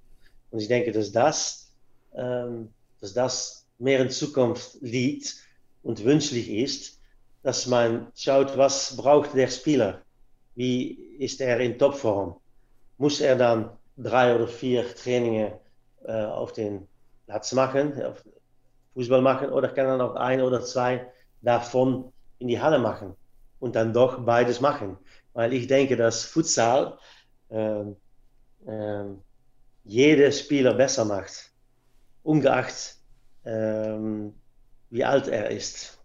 S6: Und ich denke, dass das, ähm, dass das mehr in Zukunft liegt und wünschlich ist, dass man schaut, was braucht der Spieler? Wie ist er in Topform? Muss er dann drei oder vier Trainingen äh, auf den Platz machen, auf Fußball machen, oder kann er noch ein oder zwei davon in die Halle machen und dann doch beides machen? Weil ich denke, dass Futsal ähm, ähm, jeder Spieler besser macht, ungeacht ähm, wie alt er ist.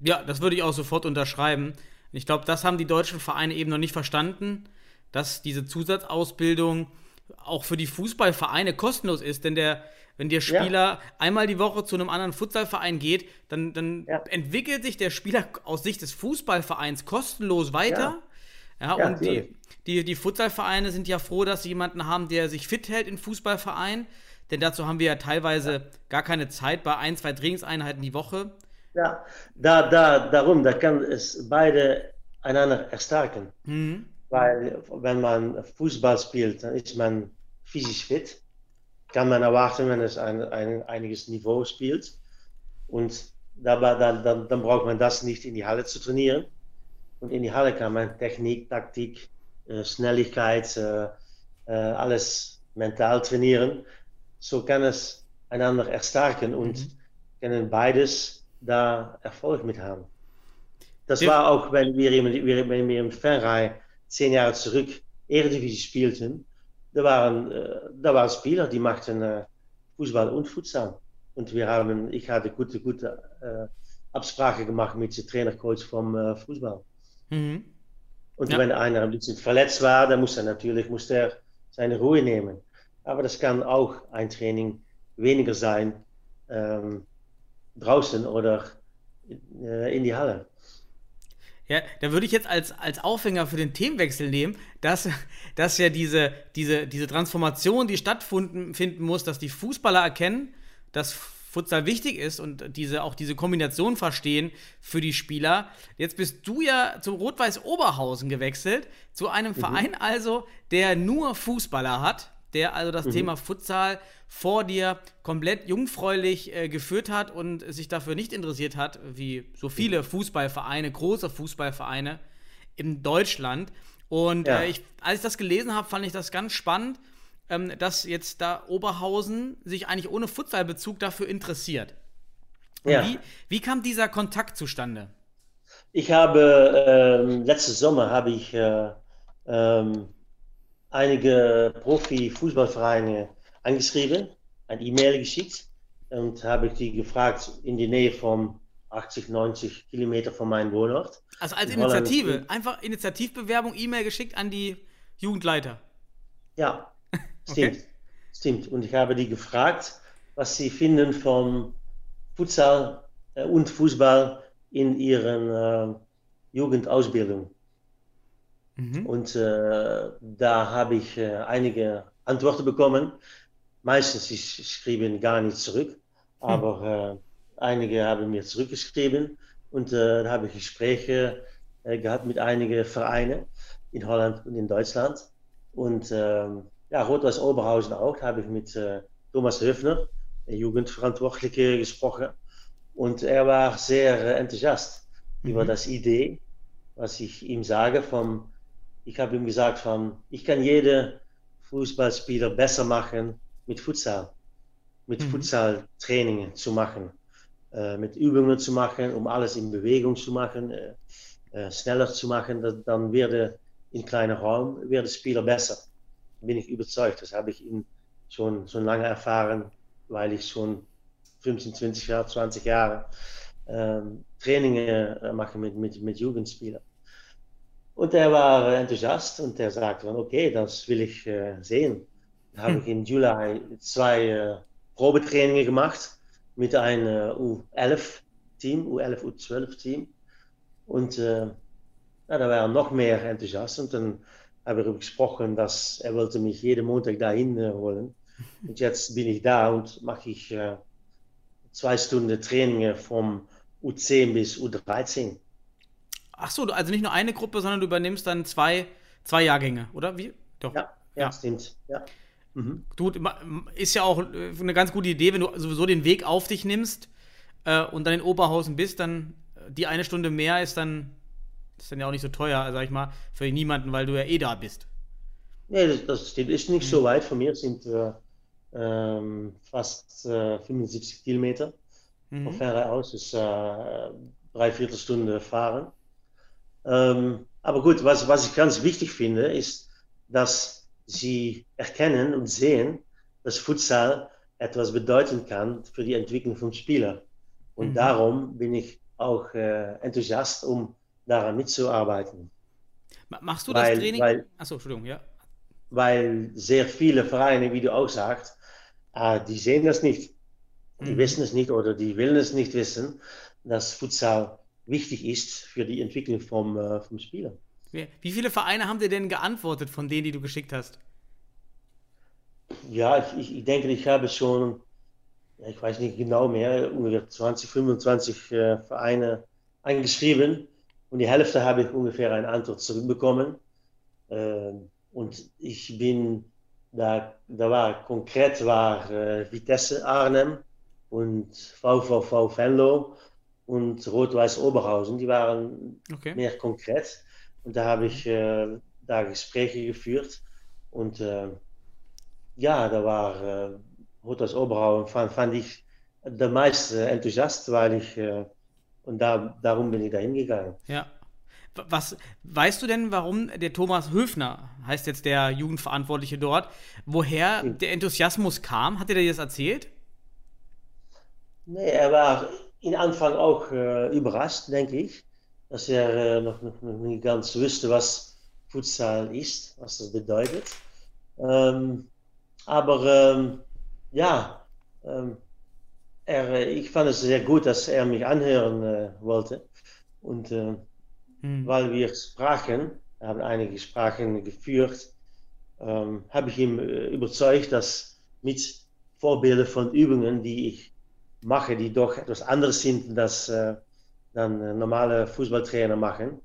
S5: Ja, das würde ich auch sofort unterschreiben. Ich glaube, das haben die deutschen Vereine eben noch nicht verstanden, dass diese Zusatzausbildung auch für die Fußballvereine kostenlos ist, denn der, wenn der
S6: Ja.
S5: Spieler einmal die Woche zu einem anderen Futsalverein geht, dann, dann
S6: Ja.
S5: entwickelt sich der Spieler aus Sicht des Fußballvereins kostenlos weiter. Ja,
S6: Ja,
S5: und die, die, die Futsalvereine sind ja froh, dass sie jemanden haben, der sich fit hält im Fußballverein. Denn dazu haben wir ja teilweise gar keine Zeit bei ein, zwei Trainingseinheiten die Woche.
S6: Ja, da, da, darum, da kann es beide einander erstärken.
S5: Mhm.
S6: Weil wenn man Fußball spielt, dann ist man physisch fit. Kann man erwarten, wenn es ein, ein einiges Niveau spielt. Und dabei, dann, dann, dann braucht man das nicht in die Halle zu trainieren. Und in die Halle kann man Technik, Taktik, äh, Schnelligkeit, äh, äh, alles mental trainieren. So kann es einander erstärken und können beides da Erfolg mit haben. Das
S5: Ja.
S6: war auch, wenn wir, im- wir, wenn wir im Fernrei zehn Jahre zurück Eredivisie spielten, da waren, da waren Spieler, die machten Fußball und Futsal. Und wir haben, ich hatte gute, gute Absprache gemacht mit dem Trainercoach vom Fußball.
S5: Mhm.
S6: Und
S5: Ja.
S6: wenn einer ein bisschen verletzt war, dann muss er natürlich muss er seine Ruhe nehmen. Aber das kann auch ein Training weniger sein ähm, draußen oder äh, in die Halle.
S5: Ja, da würde ich jetzt als, als Aufhänger für den Themenwechsel nehmen, dass, dass ja diese, diese, diese Transformation, die stattfinden finden muss, dass die Fußballer erkennen, dass Futsal wichtig ist und diese, auch diese Kombination verstehen für die Spieler. Jetzt bist du ja zu Rot-Weiß Oberhausen gewechselt, zu einem Verein also, der nur Fußballer hat, der also das Thema Futsal vor dir komplett jungfräulich äh, geführt hat und sich dafür nicht interessiert hat, wie so viele Fußballvereine, große Fußballvereine in Deutschland. Und
S6: Ja.
S5: äh, ich, als ich das gelesen habe, fand ich das ganz spannend, ähm, dass jetzt da Oberhausen sich eigentlich ohne Futsalbezug dafür interessiert.
S6: Ja.
S5: Wie, wie kam dieser Kontakt zustande?
S6: Ich habe ähm, letzten Sommer habe ich äh, ähm, einige Profi-Fußballvereine angeschrieben, ein E-Mail geschickt und habe die gefragt in die Nähe von 80, 90 Kilometer von meinem Wohnort.
S5: Also als
S6: In Holland-
S5: Initiative, einfach Initiativbewerbung, E-Mail geschickt an die Jugendleiter.
S6: Ja, [LAUGHS] stimmt. Stimmt. Und ich habe die gefragt, was sie finden vom Futsal äh, und Fußball in ihren äh, Jugendausbildung.
S5: Mhm.
S6: Und äh, da habe ich äh, einige Antworten bekommen. Meistens sie sch- schrieben gar nicht zurück, aber äh, einige haben mir zurückgeschrieben und äh, da habe ich Gespräche äh, gehabt mit einigen Vereinen in Holland und in Deutschland. Und ähm, ja, Rot-Weiß Oberhausen auch, habe ich mit Thomas Höfner, Jugendverantwortliche, gesprochen. Und er war sehr enthusiast über das Idee, was ich ihm sage. Vom, ich habe ihm gesagt, von, ich kann jede Fußballspieler besser machen mit Futsal, mit
S5: Mhm.
S6: Futsal-Trainingen zu machen, äh, mit Übungen zu machen, um alles in Bewegung zu machen, äh, äh, schneller zu machen. Das, dann werde in kleiner Raum werden Spieler besser. Bin ich überzeugt. Das habe ich ihn schon, schon lange erfahren, weil ich schon 15, 20 Jahre, 20 Jahre ähm, Trainingen äh, mache mit, mit, mit Jugendspielern. Und er war enthusiast und er sagte okay, das will ich äh, sehen. Da habe ich im Juli zwei äh, Probetrainingen gemacht mit einem äh, U11-Team, U11, U12-Team. Und äh, ja, da war er noch mehr enthusiast und dann wir darüber gesprochen, dass er wollte mich jeden Montag dahin äh, holen. Und jetzt bin ich da und mache ich äh, zwei Stunden Trainingen vom U10 bis U13.
S5: Ach so, also nicht nur eine Gruppe, sondern du übernimmst dann zwei, zwei Jahrgänge, oder? Wie? Doch.
S6: Ja, ja,
S5: Ja.
S6: stimmt. Ja. Mhm.
S5: Du, ist ja auch äh, eine ganz gute Idee, wenn du sowieso den Weg auf dich nimmst äh, und dann in Oberhausen bist, dann äh, die eine Stunde mehr ist dann, ist dann ja auch nicht so teuer, sag ich mal, für niemanden, weil du ja eh da bist.
S6: Nee, das, das stimmt. Ist nicht so weit von mir, sind äh, ähm, fast äh, 75 Kilometer von
S5: Mhm.
S6: Ferre aus, ist äh, drei Viertelstunde fahren. Ähm, aber gut, was, was ich ganz wichtig finde, ist, dass sie erkennen und sehen, dass Futsal etwas bedeuten kann für die Entwicklung von Spielern. Und
S5: Mhm.
S6: darum bin ich auch äh, enthusiast, um daran mitzuarbeiten.
S5: Ma- Machst du
S6: Weil-
S5: das Training?
S6: weil-
S5: Achso, Entschuldigung, ja.
S6: weil sehr viele Vereine, wie du auch sagst, ah, die sehen das nicht. Die
S5: Mhm.
S6: wissen es nicht oder die wollen es nicht wissen, dass Futsal wichtig ist für die Entwicklung vom, äh, vom Spieler.
S5: Wie viele Vereine haben dir denn geantwortet von denen, die du geschickt hast?
S6: Ja, ich, ich, ich denke, ich habe schon, ja, ich weiß nicht genau mehr, ungefähr 20, 25 äh, Vereine angeschrieben und die Hälfte habe ich ungefähr eine Antwort zurückbekommen. Ähm, und ich bin, da, da war konkret war äh, Vitesse Arnhem und VVV Venlo und Rot-Weiß Oberhausen, die waren
S5: Okay.
S6: mehr konkret. Und da habe ich äh, da Gespräche geführt. Und äh, ja, da war äh, Rot-Weiß Oberhausen, fand, fand ich der meiste Enthusiast, weil ich, äh, und da, darum bin ich da hingegangen.
S5: Ja. Was weißt du denn, warum der Thomas Höfner, heißt jetzt der Jugendverantwortliche dort, woher der Enthusiasmus kam? Hat er dir das erzählt?
S6: Nee, er war in Anfang auch äh, überrascht, denke ich, dass er äh, noch, noch, noch, nicht ganz wusste, was Futsal ist, was das bedeutet. Ähm, aber ähm, ja, ähm, er, äh, ich fand es sehr gut, dass er mich anhören äh, wollte. Und äh, hm. weil wir sprachen, wir haben einige Sprachen geführt, ähm, habe ich ihn äh, überzeugt, dass mit Vorbilden von Übungen, die ich mache, die doch etwas anderes sind, als äh, dann äh, normale Fußballtrainer machen.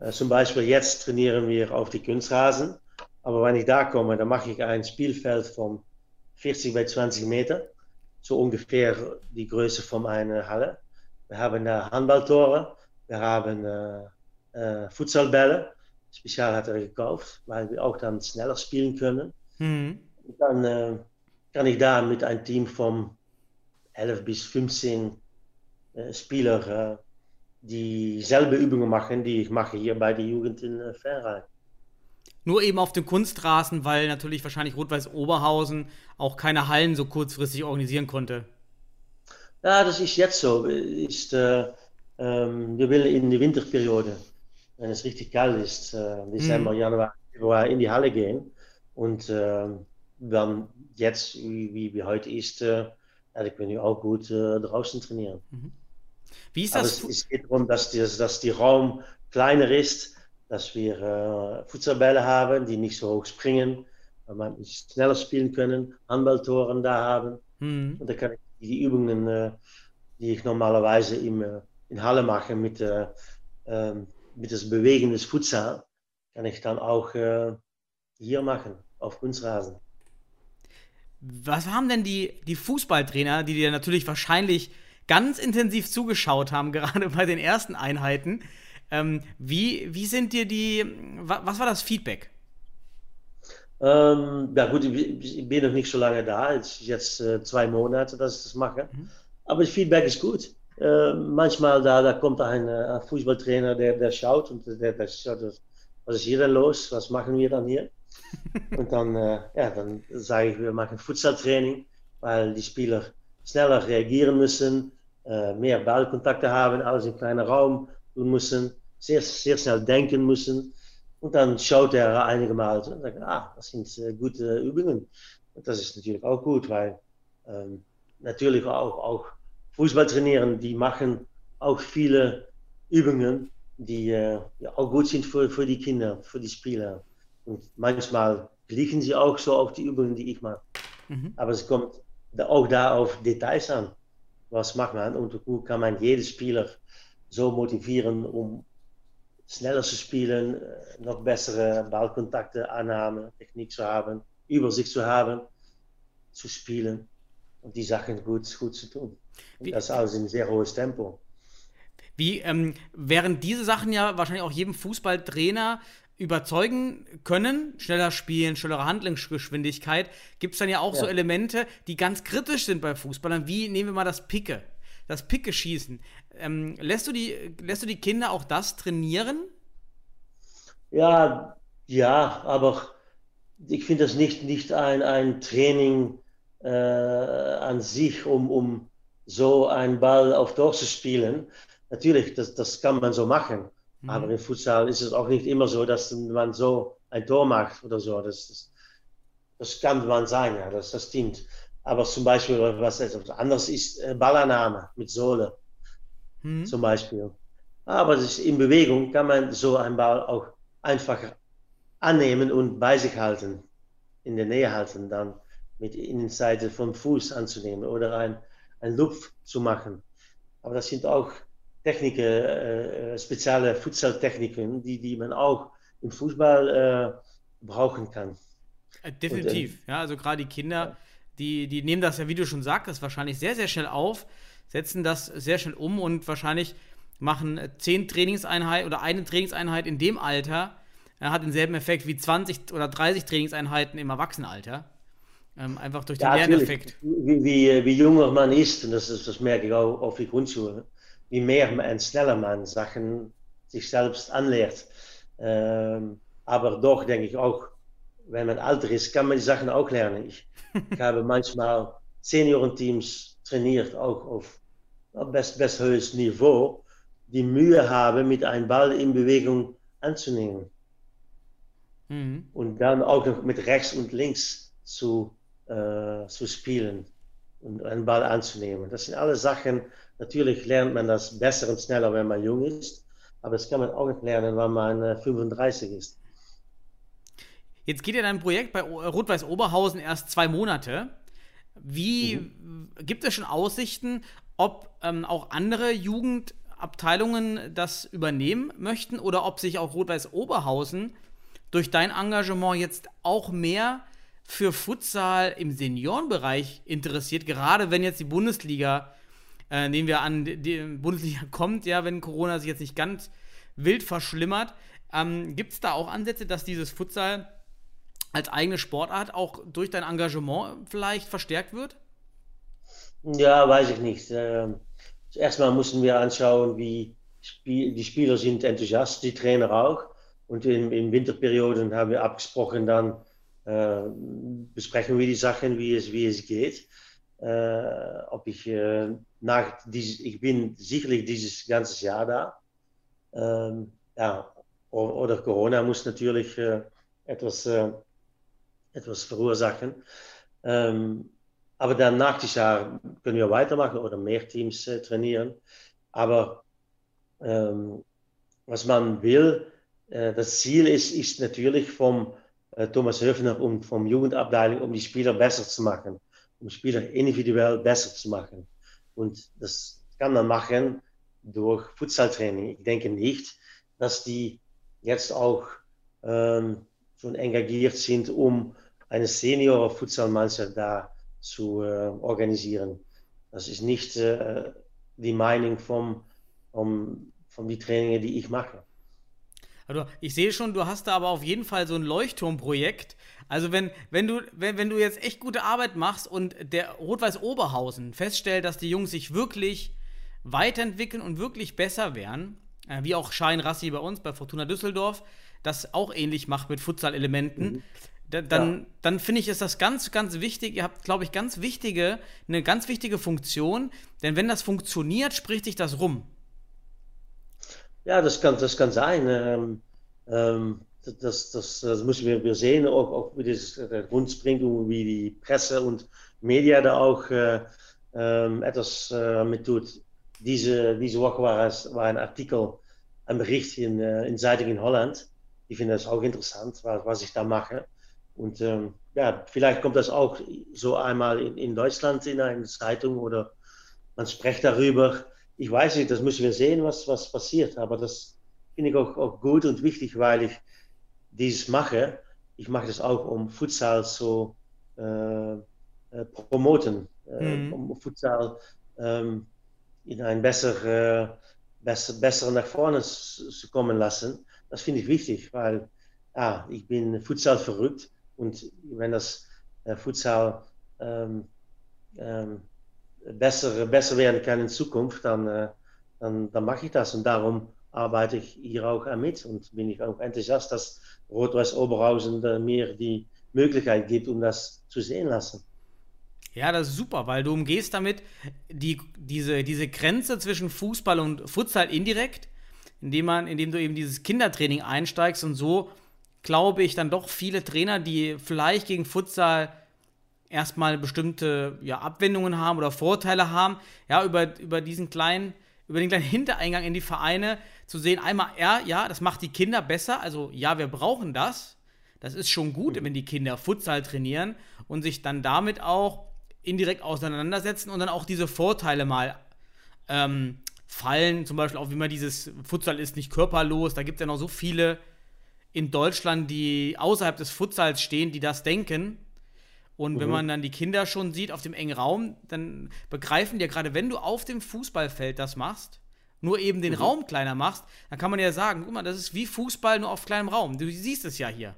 S6: Äh, zum Beispiel jetzt trainieren wir auf die Kunstrasen, aber wenn ich da komme, dann mache ich ein Spielfeld von 40 bei 20 Meter, so ungefähr die Größe von einer Halle. Wir haben da Handballtore, wir haben äh, äh, Futsalbälle, spezial hat er gekauft, weil wir auch dann schneller spielen können. Mhm. Dann äh, kann ich da mit einem Team von 11 bis 15 äh, Spieler äh, dieselbe Übungen machen, die ich mache hier bei der Jugend in äh, Ferrheim.
S5: Nur eben auf dem Kunstrasen, weil natürlich wahrscheinlich Rot-Weiß Oberhausen auch keine Hallen so kurzfristig organisieren konnte.
S6: Ja, das ist jetzt so. Ist, äh, ähm, wir wollen in die Winterperiode, wenn es richtig kalt ist, äh, Dezember, mhm. Januar, Februar, in die Halle gehen. Und äh, dann jetzt, wie, wie, wie heute ist, äh, ja, die können auch gut äh, draußen trainieren. Mhm.
S5: Wie ist das?
S6: Aber es, es geht darum, dass, die, dass die Raum kleiner ist, dass wir äh, Futsalbälle haben, die nicht so hoch springen, weil man schneller spielen können, Handballtoren da haben. Mhm. Und da kann ich die Übungen, äh, die ich normalerweise im, äh, in Halle mache mit, äh, ähm, mit das Bewegen des Futsal, kann ich dann auch äh, hier machen, auf Kunstrasen.
S5: Was haben denn die, die Fußballtrainer, die dir natürlich wahrscheinlich ganz intensiv zugeschaut haben, [LAUGHS] gerade bei den ersten Einheiten, ähm, wie, wie sind dir die, was war das Feedback?
S6: Ähm, ja gut, ich bin noch nicht so lange da, es ist jetzt äh, zwei Monate, dass ich das mache. Mhm. Aber das Feedback ist gut. Äh, manchmal da, da kommt ein, äh, ein Fußballtrainer, der, der schaut und der, der schaut, was ist hier denn los, was machen wir dann hier? Und dann, äh, ja, dann sage ich, wir machen Futsaltraining, weil die Spieler schneller reagieren müssen, äh, mehr Ballkontakte haben, alles in kleinen Raum tun müssen, sehr schnell denken müssen. Und dann schaut er einige Mal und sagt, ah, sind äh, gute Übungen. Und das ist natürlich auch gut, weil ähm, natürlich auch, trainieren, die machen auch viele Übungen, die auch gut sind für, für die Kinder, für die Spieler. Und manchmal liegen sie auch so auf die Übungen, die ich mache. Mhm. Aber es kommt auch da auf Details an. Was macht man und hoe kann man jeden Spieler so motivieren, um schneller zu spielen, äh, noch bessere Ballkontakte, Annahme, Technik zu haben, Übersicht zu haben, zu spielen und die Sachen gut, gut zu tun. Und das alles in sehr hohes Tempo.
S5: Wie, ähm, während diese Sachen ja wahrscheinlich auch jedem Fußballtrainer überzeugen können, schneller spielen, schnellere Handlungsgeschwindigkeit, gibt es dann ja auch ja. so Elemente, die ganz kritisch sind bei Fußballern, wie nehmen wir mal das Picke, das Picke-Schießen. Ähm, lässt, du die, lässt du die Kinder auch das trainieren?
S6: Ja, ja, aber ich finde das nicht, nicht ein, ein Training äh, an sich, um, um so einen Ball auf Tor zu spielen. Natürlich, das, das kann man so machen. Mhm. Aber im Futsal ist es auch nicht immer so, dass man so ein Tor macht oder so. Das, das, das kann man sein, ja, das, das stimmt. Aber zum Beispiel, was etwas anderes ist, äh, Ballannahme mit Sohle. Mhm. Zum Beispiel. Aber in Bewegung kann man so einen Ball auch einfach annehmen und bei sich halten, in der Nähe halten, dann mit Innenseite vom Fuß anzunehmen oder ein, ein Lupf zu machen. Aber das sind auch Techniken, äh, spezielle Futsaltechniken, die, die man auch im Fußball äh, brauchen kann.
S5: Definitiv, Und, ja, also gerade die Kinder, die, die nehmen das ja, wie du schon sagtest, wahrscheinlich sehr, sehr schnell auf, setzen das sehr schnell um und wahrscheinlich machen zehn Trainingseinheiten oder eine Trainingseinheit in dem Alter äh, hat denselben Effekt wie 20 oder 30 Trainingseinheiten im Erwachsenenalter. Ähm, einfach durch den ja, Lerneffekt.
S6: Wie, wie, wie, junger man ist, und das, ist, das merke ich auch auf die Grundschule, wie mehr en schneller man Sachen sich selbst anlehrt. Ähm, aber doch denke ich auch, wenn man älter ist, kann man die Sachen auch lernen. Ich, [LAUGHS] ich habe manchmal Seniorenteams trainiert, auch auf best, best höchstes Niveau, die Mühe haben, mit einem Ball in Bewegung anzunehmen. Mhm. Und dann auch noch mit rechts und links zu, äh, zu spielen und einen Ball anzunehmen. Das sind alle Sachen, natürlich lernt man das besser und schneller, wenn man jung ist, aber das kann man auch nicht lernen, wenn man äh, 35 ist.
S5: Jetzt geht ja dein Projekt bei Rot-Weiß Oberhausen erst zwei Monate. Wie mhm. gibt es schon Aussichten, ob ähm, auch andere Jugendabteilungen das übernehmen möchten oder ob sich auch Rot-Weiß Oberhausen durch dein Engagement jetzt auch mehr für Futsal im Seniorenbereich interessiert, gerade wenn jetzt die Bundesliga, äh, nehmen wir an, die Bundesliga [LAUGHS] kommt, ja, wenn Corona sich jetzt nicht ganz wild verschlimmert. Ähm, Gibt es da auch Ansätze, dass dieses Futsal als eigene Sportart auch durch dein Engagement vielleicht verstärkt wird?
S6: Ja, weiß ich nicht. Ähm, erstmal müssen wir anschauen, wie die Spieler sind enthusiast, die Trainer auch. Und in, in Winterperioden haben wir abgesprochen, dann äh, besprechen wir die Sachen, wie es, wie es geht. Äh, ob ich äh, nach dieses, ich bin sicherlich dieses da. Ja, oder Corona muss natürlich äh, etwas etwas verursachen. Ähm, aber dann nach diesem Jahr können wir weitermachen oder mehr Teams trainieren. Aber ähm, was man will, das Ziel ist, ist natürlich vom Thomas Höfner und vom Jugendabteilung, um die Spieler besser zu machen, um Spieler individuell besser zu machen. Und das kann man machen durch Futsaltraining. Ich denke nicht, dass die jetzt auch ähm, schon engagiert sind, um eine Senior-Futsal-Mannschaft da zu äh, organisieren. Das ist nicht äh, die Meinung vom, vom, von die Trainings, die ich mache.
S5: Also ich sehe schon, du hast da aber auf jeden Fall so ein Leuchtturmprojekt. Also wenn, wenn, du, wenn, wenn du jetzt echt gute Arbeit machst und der Rot-Weiß Oberhausen feststellt, dass die Jungs sich wirklich weiterentwickeln und wirklich besser werden, äh, wie auch Schein Rassi bei uns, bei Fortuna Düsseldorf, das auch ähnlich macht mit Futsal-Elementen, mhm dann, ja. dann finde ich, ist das ganz, ganz wichtig. Ihr habt, glaube ich, ganz wichtige, eine ganz wichtige Funktion, denn wenn das funktioniert, spricht sich das rum.
S6: Ja, das kann, das kann sein. Ähm, ähm, das, das, das, müssen wir, wir sehen, auch, auch wie das der Grundspringung, wie die Presse und Media da auch äh, äh, etwas äh, mit tut. Diese, diese Woche war, es, war ein Artikel, ein Bericht in, äh, in Zeitung in Holland. Ich finde das auch interessant, was, was ich da mache. Und ähm, ja, vielleicht kommt das auch so einmal in, in Deutschland in eine Zeitung oder man spricht darüber. Ich weiß nicht, das müssen wir sehen, was, was passiert. Aber das finde ich auch, auch gut und wichtig, weil ich dieses mache. Ich mache das auch, um Futsal zu äh, äh, promoten, äh, mhm. um Futsal ähm, in ein besser, äh, besser, besser nach vorne zu, kommen lassen. Das finde ich wichtig, weil ja, ich bin Futsal verrückt und wenn das Futsal ähm, ähm, besser, besser werden kann in Zukunft, dann, äh, dann, dann mache ich das. Und darum arbeite ich hier auch mit und bin ich auch enthusiast, dass Rot-Weiß Oberhausen mir die Möglichkeit gibt, um das zu sehen lassen.
S5: Ja, das ist super, weil du umgehst damit die, diese, diese Grenze zwischen Fußball und Futsal indirekt, indem, man, indem du eben dieses Kindertraining einsteigst und so glaube ich, dann doch viele Trainer, die vielleicht gegen Futsal erstmal bestimmte ja, Abwendungen haben oder Vorteile haben, ja, über, über diesen kleinen, über den kleinen Hintereingang in die Vereine zu sehen, einmal, ja, ja, das macht die Kinder besser, also ja, wir brauchen das. Das ist schon gut, wenn die Kinder Futsal trainieren und sich dann damit auch indirekt auseinandersetzen und dann auch diese Vorteile mal ähm, fallen. Zum Beispiel auch, wie man dieses Futsal ist nicht körperlos, da gibt es ja noch so viele in Deutschland, die außerhalb des Futsals stehen, die das denken. Und mhm. wenn man dann die Kinder schon sieht auf dem engen Raum, dann begreifen die ja gerade, wenn du auf dem Fußballfeld das machst, nur eben den mhm. Raum kleiner machst, dann kann man ja sagen, guck mal, das ist wie Fußball nur auf kleinem Raum. Du siehst es ja hier.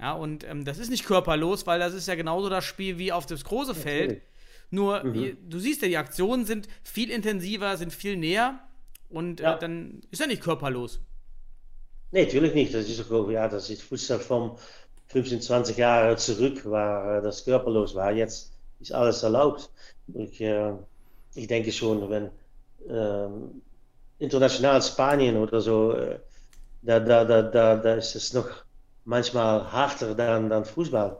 S5: Ja, und ähm, das ist nicht körperlos, weil das ist ja genauso das Spiel wie auf das große Feld. Okay. Nur, mhm. du siehst ja, die Aktionen sind viel intensiver, sind viel näher und äh, ja. äh, dann ist ja nicht körperlos.
S6: Nee, natürlich nicht. Das ist auch, ja, das ist Fußball von 15, 20 Jahre zurück, waar das körperlos war. Jetzt ist alles erlaubt. Ich, äh, ich denke schon, wenn, ähm, international Spanien oder so, äh, da, da, da, da, da ist es noch manchmal harter dann, dann Fußball,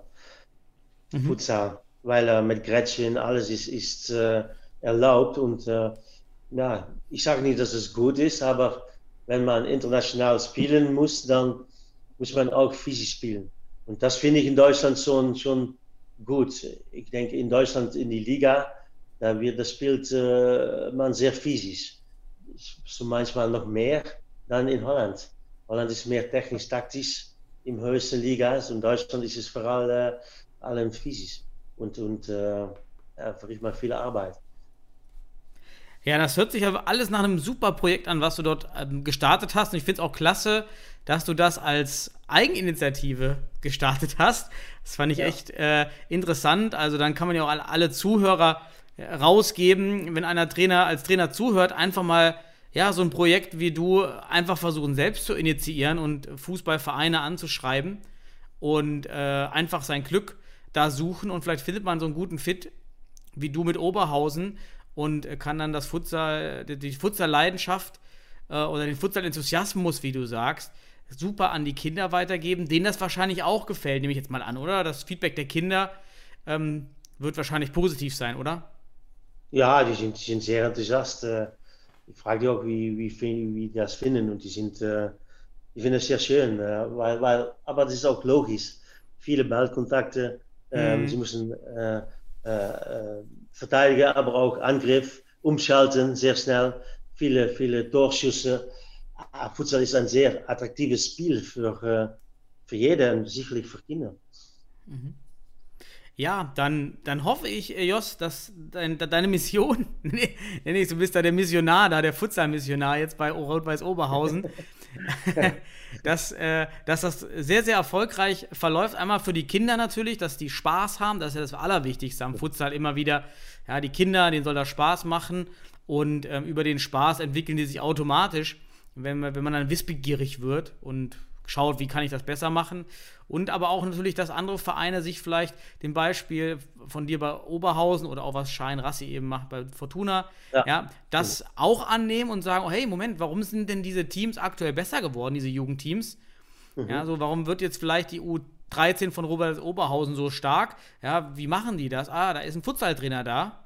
S6: mhm. Futsal, weil äh, mit Gretchen alles ist, ist äh, erlaubt und äh, ja, ich sage nicht, dass es gut ist, aber wenn man international spielen muss, dann muss man auch physisch spielen. Und das finde ich in Deutschland schon, schon gut. Ich denke, in Deutschland in die Liga, da wird das spielt äh, man sehr physisch. So manchmal noch mehr dann in Holland. Holland ist mehr technisch-taktisch im höchsten Liga und in Deutschland ist es vor allem, äh, allem physisch und, und äh, ja, verrichtet man viel Arbeit.
S5: Ja, das hört sich aber alles nach einem super Projekt an, was du dort ähm, gestartet hast. Und ich finde es auch klasse, dass du das als Eigeninitiative gestartet hast. Das fand ich ja. echt äh, interessant. Also dann kann man ja auch alle, alle Zuhörer äh, rausgeben, wenn einer Trainer als Trainer zuhört, einfach mal ja, so ein Projekt wie du einfach versuchen selbst zu initiieren und Fußballvereine anzuschreiben und äh, einfach sein Glück da suchen und vielleicht findet man so einen guten Fit wie du mit Oberhausen und kann dann das Futsal, die Futsal-Leidenschaft äh, oder den Futsal-Enthusiasmus, wie du sagst, super an die Kinder weitergeben, denen das wahrscheinlich auch gefällt, nehme ich jetzt mal an, oder? Das Feedback der Kinder ähm, wird wahrscheinlich positiv sein, oder?
S6: Ja, die sind, die sind sehr enthusiast. Äh, ich frage die auch, wie, wie, wie die das finden und die sind, äh, die finden es sehr schön, äh, weil, weil, aber das ist auch logisch. Viele Ballkontakte, ähm, mhm. sie müssen äh, äh, verteidigen, aber auch Angriff, umschalten sehr schnell, viele, viele Torschüsse. Ah, Futsal ist ein sehr attraktives Spiel für, für jeden und sicherlich für Kinder. Mhm.
S5: Ja, dann, dann hoffe ich, äh, Jos, dass dein, deine Mission, [LAUGHS] nee, nee, du bist da der Missionar, da der Futsal-Missionar jetzt bei Rot-Weiß Oberhausen, [LAUGHS] [LAUGHS] dass, äh, dass das sehr, sehr erfolgreich verläuft. Einmal für die Kinder natürlich, dass die Spaß haben, das ist ja das Allerwichtigste am Futsal immer wieder. Ja, die Kinder, denen soll das Spaß machen und ähm, über den Spaß entwickeln die sich automatisch, wenn, wenn man dann wissbegierig wird und schaut, wie kann ich das besser machen. Und aber auch natürlich, dass andere Vereine sich vielleicht dem Beispiel von dir bei Oberhausen oder auch was Schein Rassi eben macht bei Fortuna, ja, ja das mhm. auch annehmen und sagen, oh, hey, Moment, warum sind denn diese Teams aktuell besser geworden, diese Jugendteams? Mhm. Ja, so warum wird jetzt vielleicht die U13 von Robert Oberhausen so stark? Ja, wie machen die das? Ah, da ist ein Futsaltrainer da.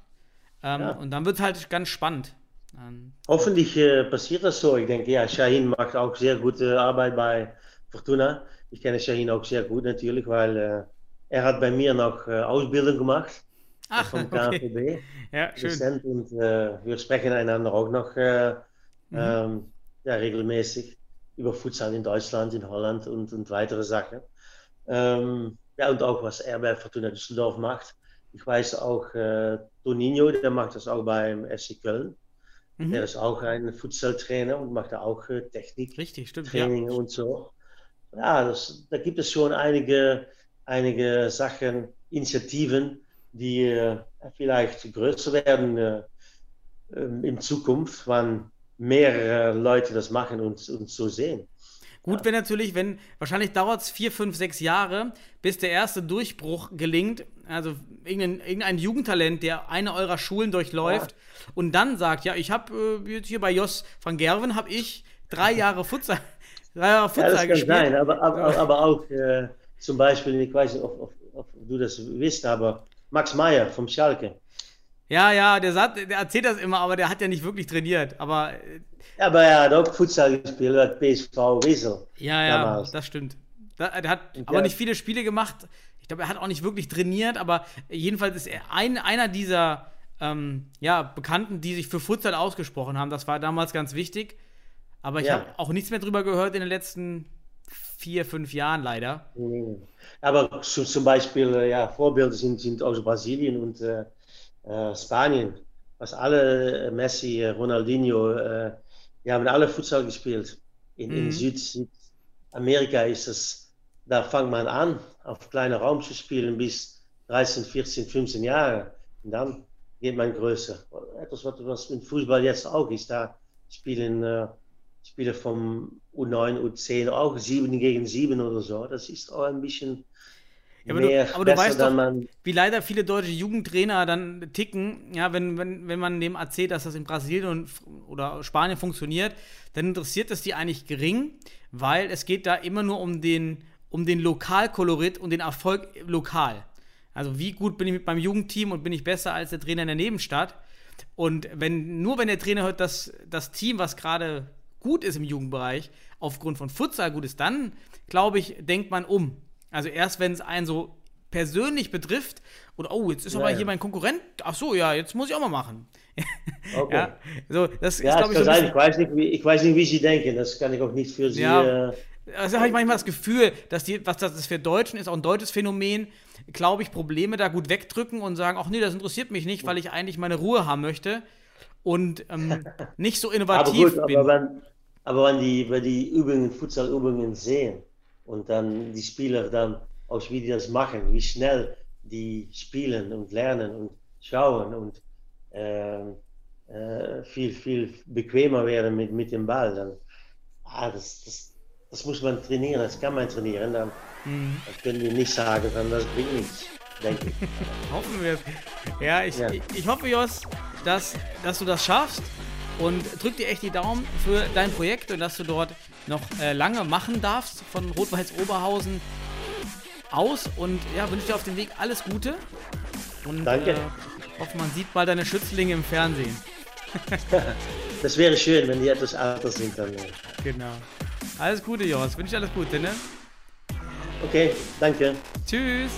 S5: Ähm, ja. Und dann wird es halt ganz spannend.
S6: Ähm, Hoffentlich äh, passiert das so. Ich denke, ja, Shahin macht auch sehr gute Arbeit bei Fortuna. Ich kenne Shahin auch sehr gut natürlich, weil äh, er hat bei mir noch äh, Ausbildung gemacht Ach, vom KNVB. [LAUGHS] Okay. Ja, schön. Und äh, wir sprechen einander auch noch mhm. ähm, ja, regelmäßig über Futsal in Deutschland, in Holland und, und weitere Sachen. Ähm, ja, und auch was er bei Fortuna Düsseldorf macht. Ich weiß auch, äh, Toninho, der macht das auch beim FC Köln. Mhm. Der ist auch ein Futsal-Trainer und macht da auch äh, Technik,
S5: Richtig, stimmt,
S6: Training ja. und so ja, das, da gibt es schon einige, einige Sachen, Initiativen, die äh, vielleicht größer werden äh, ähm, in Zukunft, wann mehrere Leute das machen und, und so sehen.
S5: Gut wäre natürlich, wenn, wahrscheinlich dauert es vier, fünf, sechs Jahre, bis der erste Durchbruch gelingt. Also irgendein, irgendein Jugendtalent, der eine eurer Schulen durchläuft ja. und dann sagt, ja, ich habe äh, hier bei Jos van Gerven, habe ich drei Jahre Futsal, [LAUGHS]
S6: ja, Futsal ja, das kann sein, aber, aber, aber auch äh, zum Beispiel, ich weiß nicht, ob, ob, ob, du das wisst, aber Max Meyer vom Schalke.
S5: Ja, ja, der, sagt, der erzählt das immer, aber der hat ja nicht wirklich trainiert. Aber, äh,
S6: ja, aber er hat auch Futsal gespielt, hat PSV Wesel.
S5: Ja, ja, damals. das stimmt. Der hat Und aber nicht viele Spiele gemacht. Ich glaube, er hat auch nicht wirklich trainiert, aber jedenfalls ist er ein, einer dieser ähm, ja, Bekannten, die sich für Futsal ausgesprochen haben. Das war damals ganz wichtig. Aber ich ja. habe auch nichts mehr drüber gehört in den letzten vier, fünf Jahren leider.
S6: Aber zum Beispiel, äh, ja, Vorbilder sind, sind aus Brasilien und äh, äh, Spanien. Was alle, äh, Messi, Ronaldinho, äh, die haben alle Futsal gespielt. In, mhm. in Süd, Südamerika ist es, da fängt man an, auf kleinem Raum zu spielen bis 13, 14, 15 Jahre. Und dann geht man größer. Etwas, was im Fußball jetzt auch ist. Da spielen äh, Spieler vom U9, U10 auch 7 gegen 7 oder so. Das ist auch ein bisschen
S5: Ja, aber du,
S6: mehr
S5: aber du weißt doch,
S6: man,
S5: wie leider viele deutsche Jugendtrainer dann ticken, ja, wenn, wenn, wenn man dem erzählt, dass das in Brasilien und, oder Spanien funktioniert, dann interessiert es die eigentlich gering, weil es geht da immer nur um den, um den Lokalkolorit und den Erfolg lokal. Also wie gut bin ich mit meinem Jugendteam und bin ich besser als der Trainer in der Nebenstadt? Und wenn, nur wenn der Trainer hört, dass das Team, was gerade gut ist im Jugendbereich, aufgrund von Futsal gut ist, dann, glaube ich, denkt man um. Also erst wenn es einen so persönlich betrifft und oh, jetzt ist
S6: Ja,
S5: aber
S6: ja.
S5: hier mein Konkurrent, ach so, ja, jetzt muss ich auch mal machen. [LAUGHS]
S6: okay.
S5: Ja, so, das ist,
S6: Ja,
S5: glaube
S6: es
S5: ich, so
S6: sein. Ich weiß, nicht, wie, ich weiß nicht, wie Sie denken. Das kann ich auch nicht für Sie.
S5: Ja.
S6: Äh,
S5: Also habe ich manchmal das Gefühl, dass die, was das für Deutschen ist, auch ein deutsches Phänomen, glaube ich, Probleme da gut wegdrücken und sagen, ach nee, das interessiert mich nicht, weil ich eigentlich meine Ruhe haben möchte und ähm, [LAUGHS] nicht so
S6: aber
S5: innovativ
S6: gut,
S5: bin.
S6: aber wenn, aber wenn die, wenn die Übungen, Futsalübungen sehen und dann die Spieler dann, aus wie die das machen, wie schnell die spielen und lernen und schauen und ähm, äh, viel, viel bequemer werden mit, mit dem Ball, dann, ah, das, das, das muss man trainieren, das kann man trainieren, dann,
S5: Mhm.
S6: dann können die nicht sagen, dann das bringt nichts, denke ich. [LAUGHS]
S5: Hoffen wir es. Ja, ich,
S6: Ja.
S5: ich, ich hoffe, Jos, dass, dass du das schaffst und drück dir echt die Daumen für dein Projekt und dass du dort noch äh, lange machen darfst von Rot-Weiß Oberhausen aus und ja, wünsche dir auf dem Weg alles Gute und
S6: Danke.
S5: Äh, hoffe, man sieht mal deine Schützlinge im Fernsehen. [LAUGHS]
S6: Das wäre schön, wenn die etwas älter sind dann.
S5: Genau. Alles Gute, Jos. Wünsche dir alles Gute, ne?
S6: Okay, danke.
S5: Tschüss.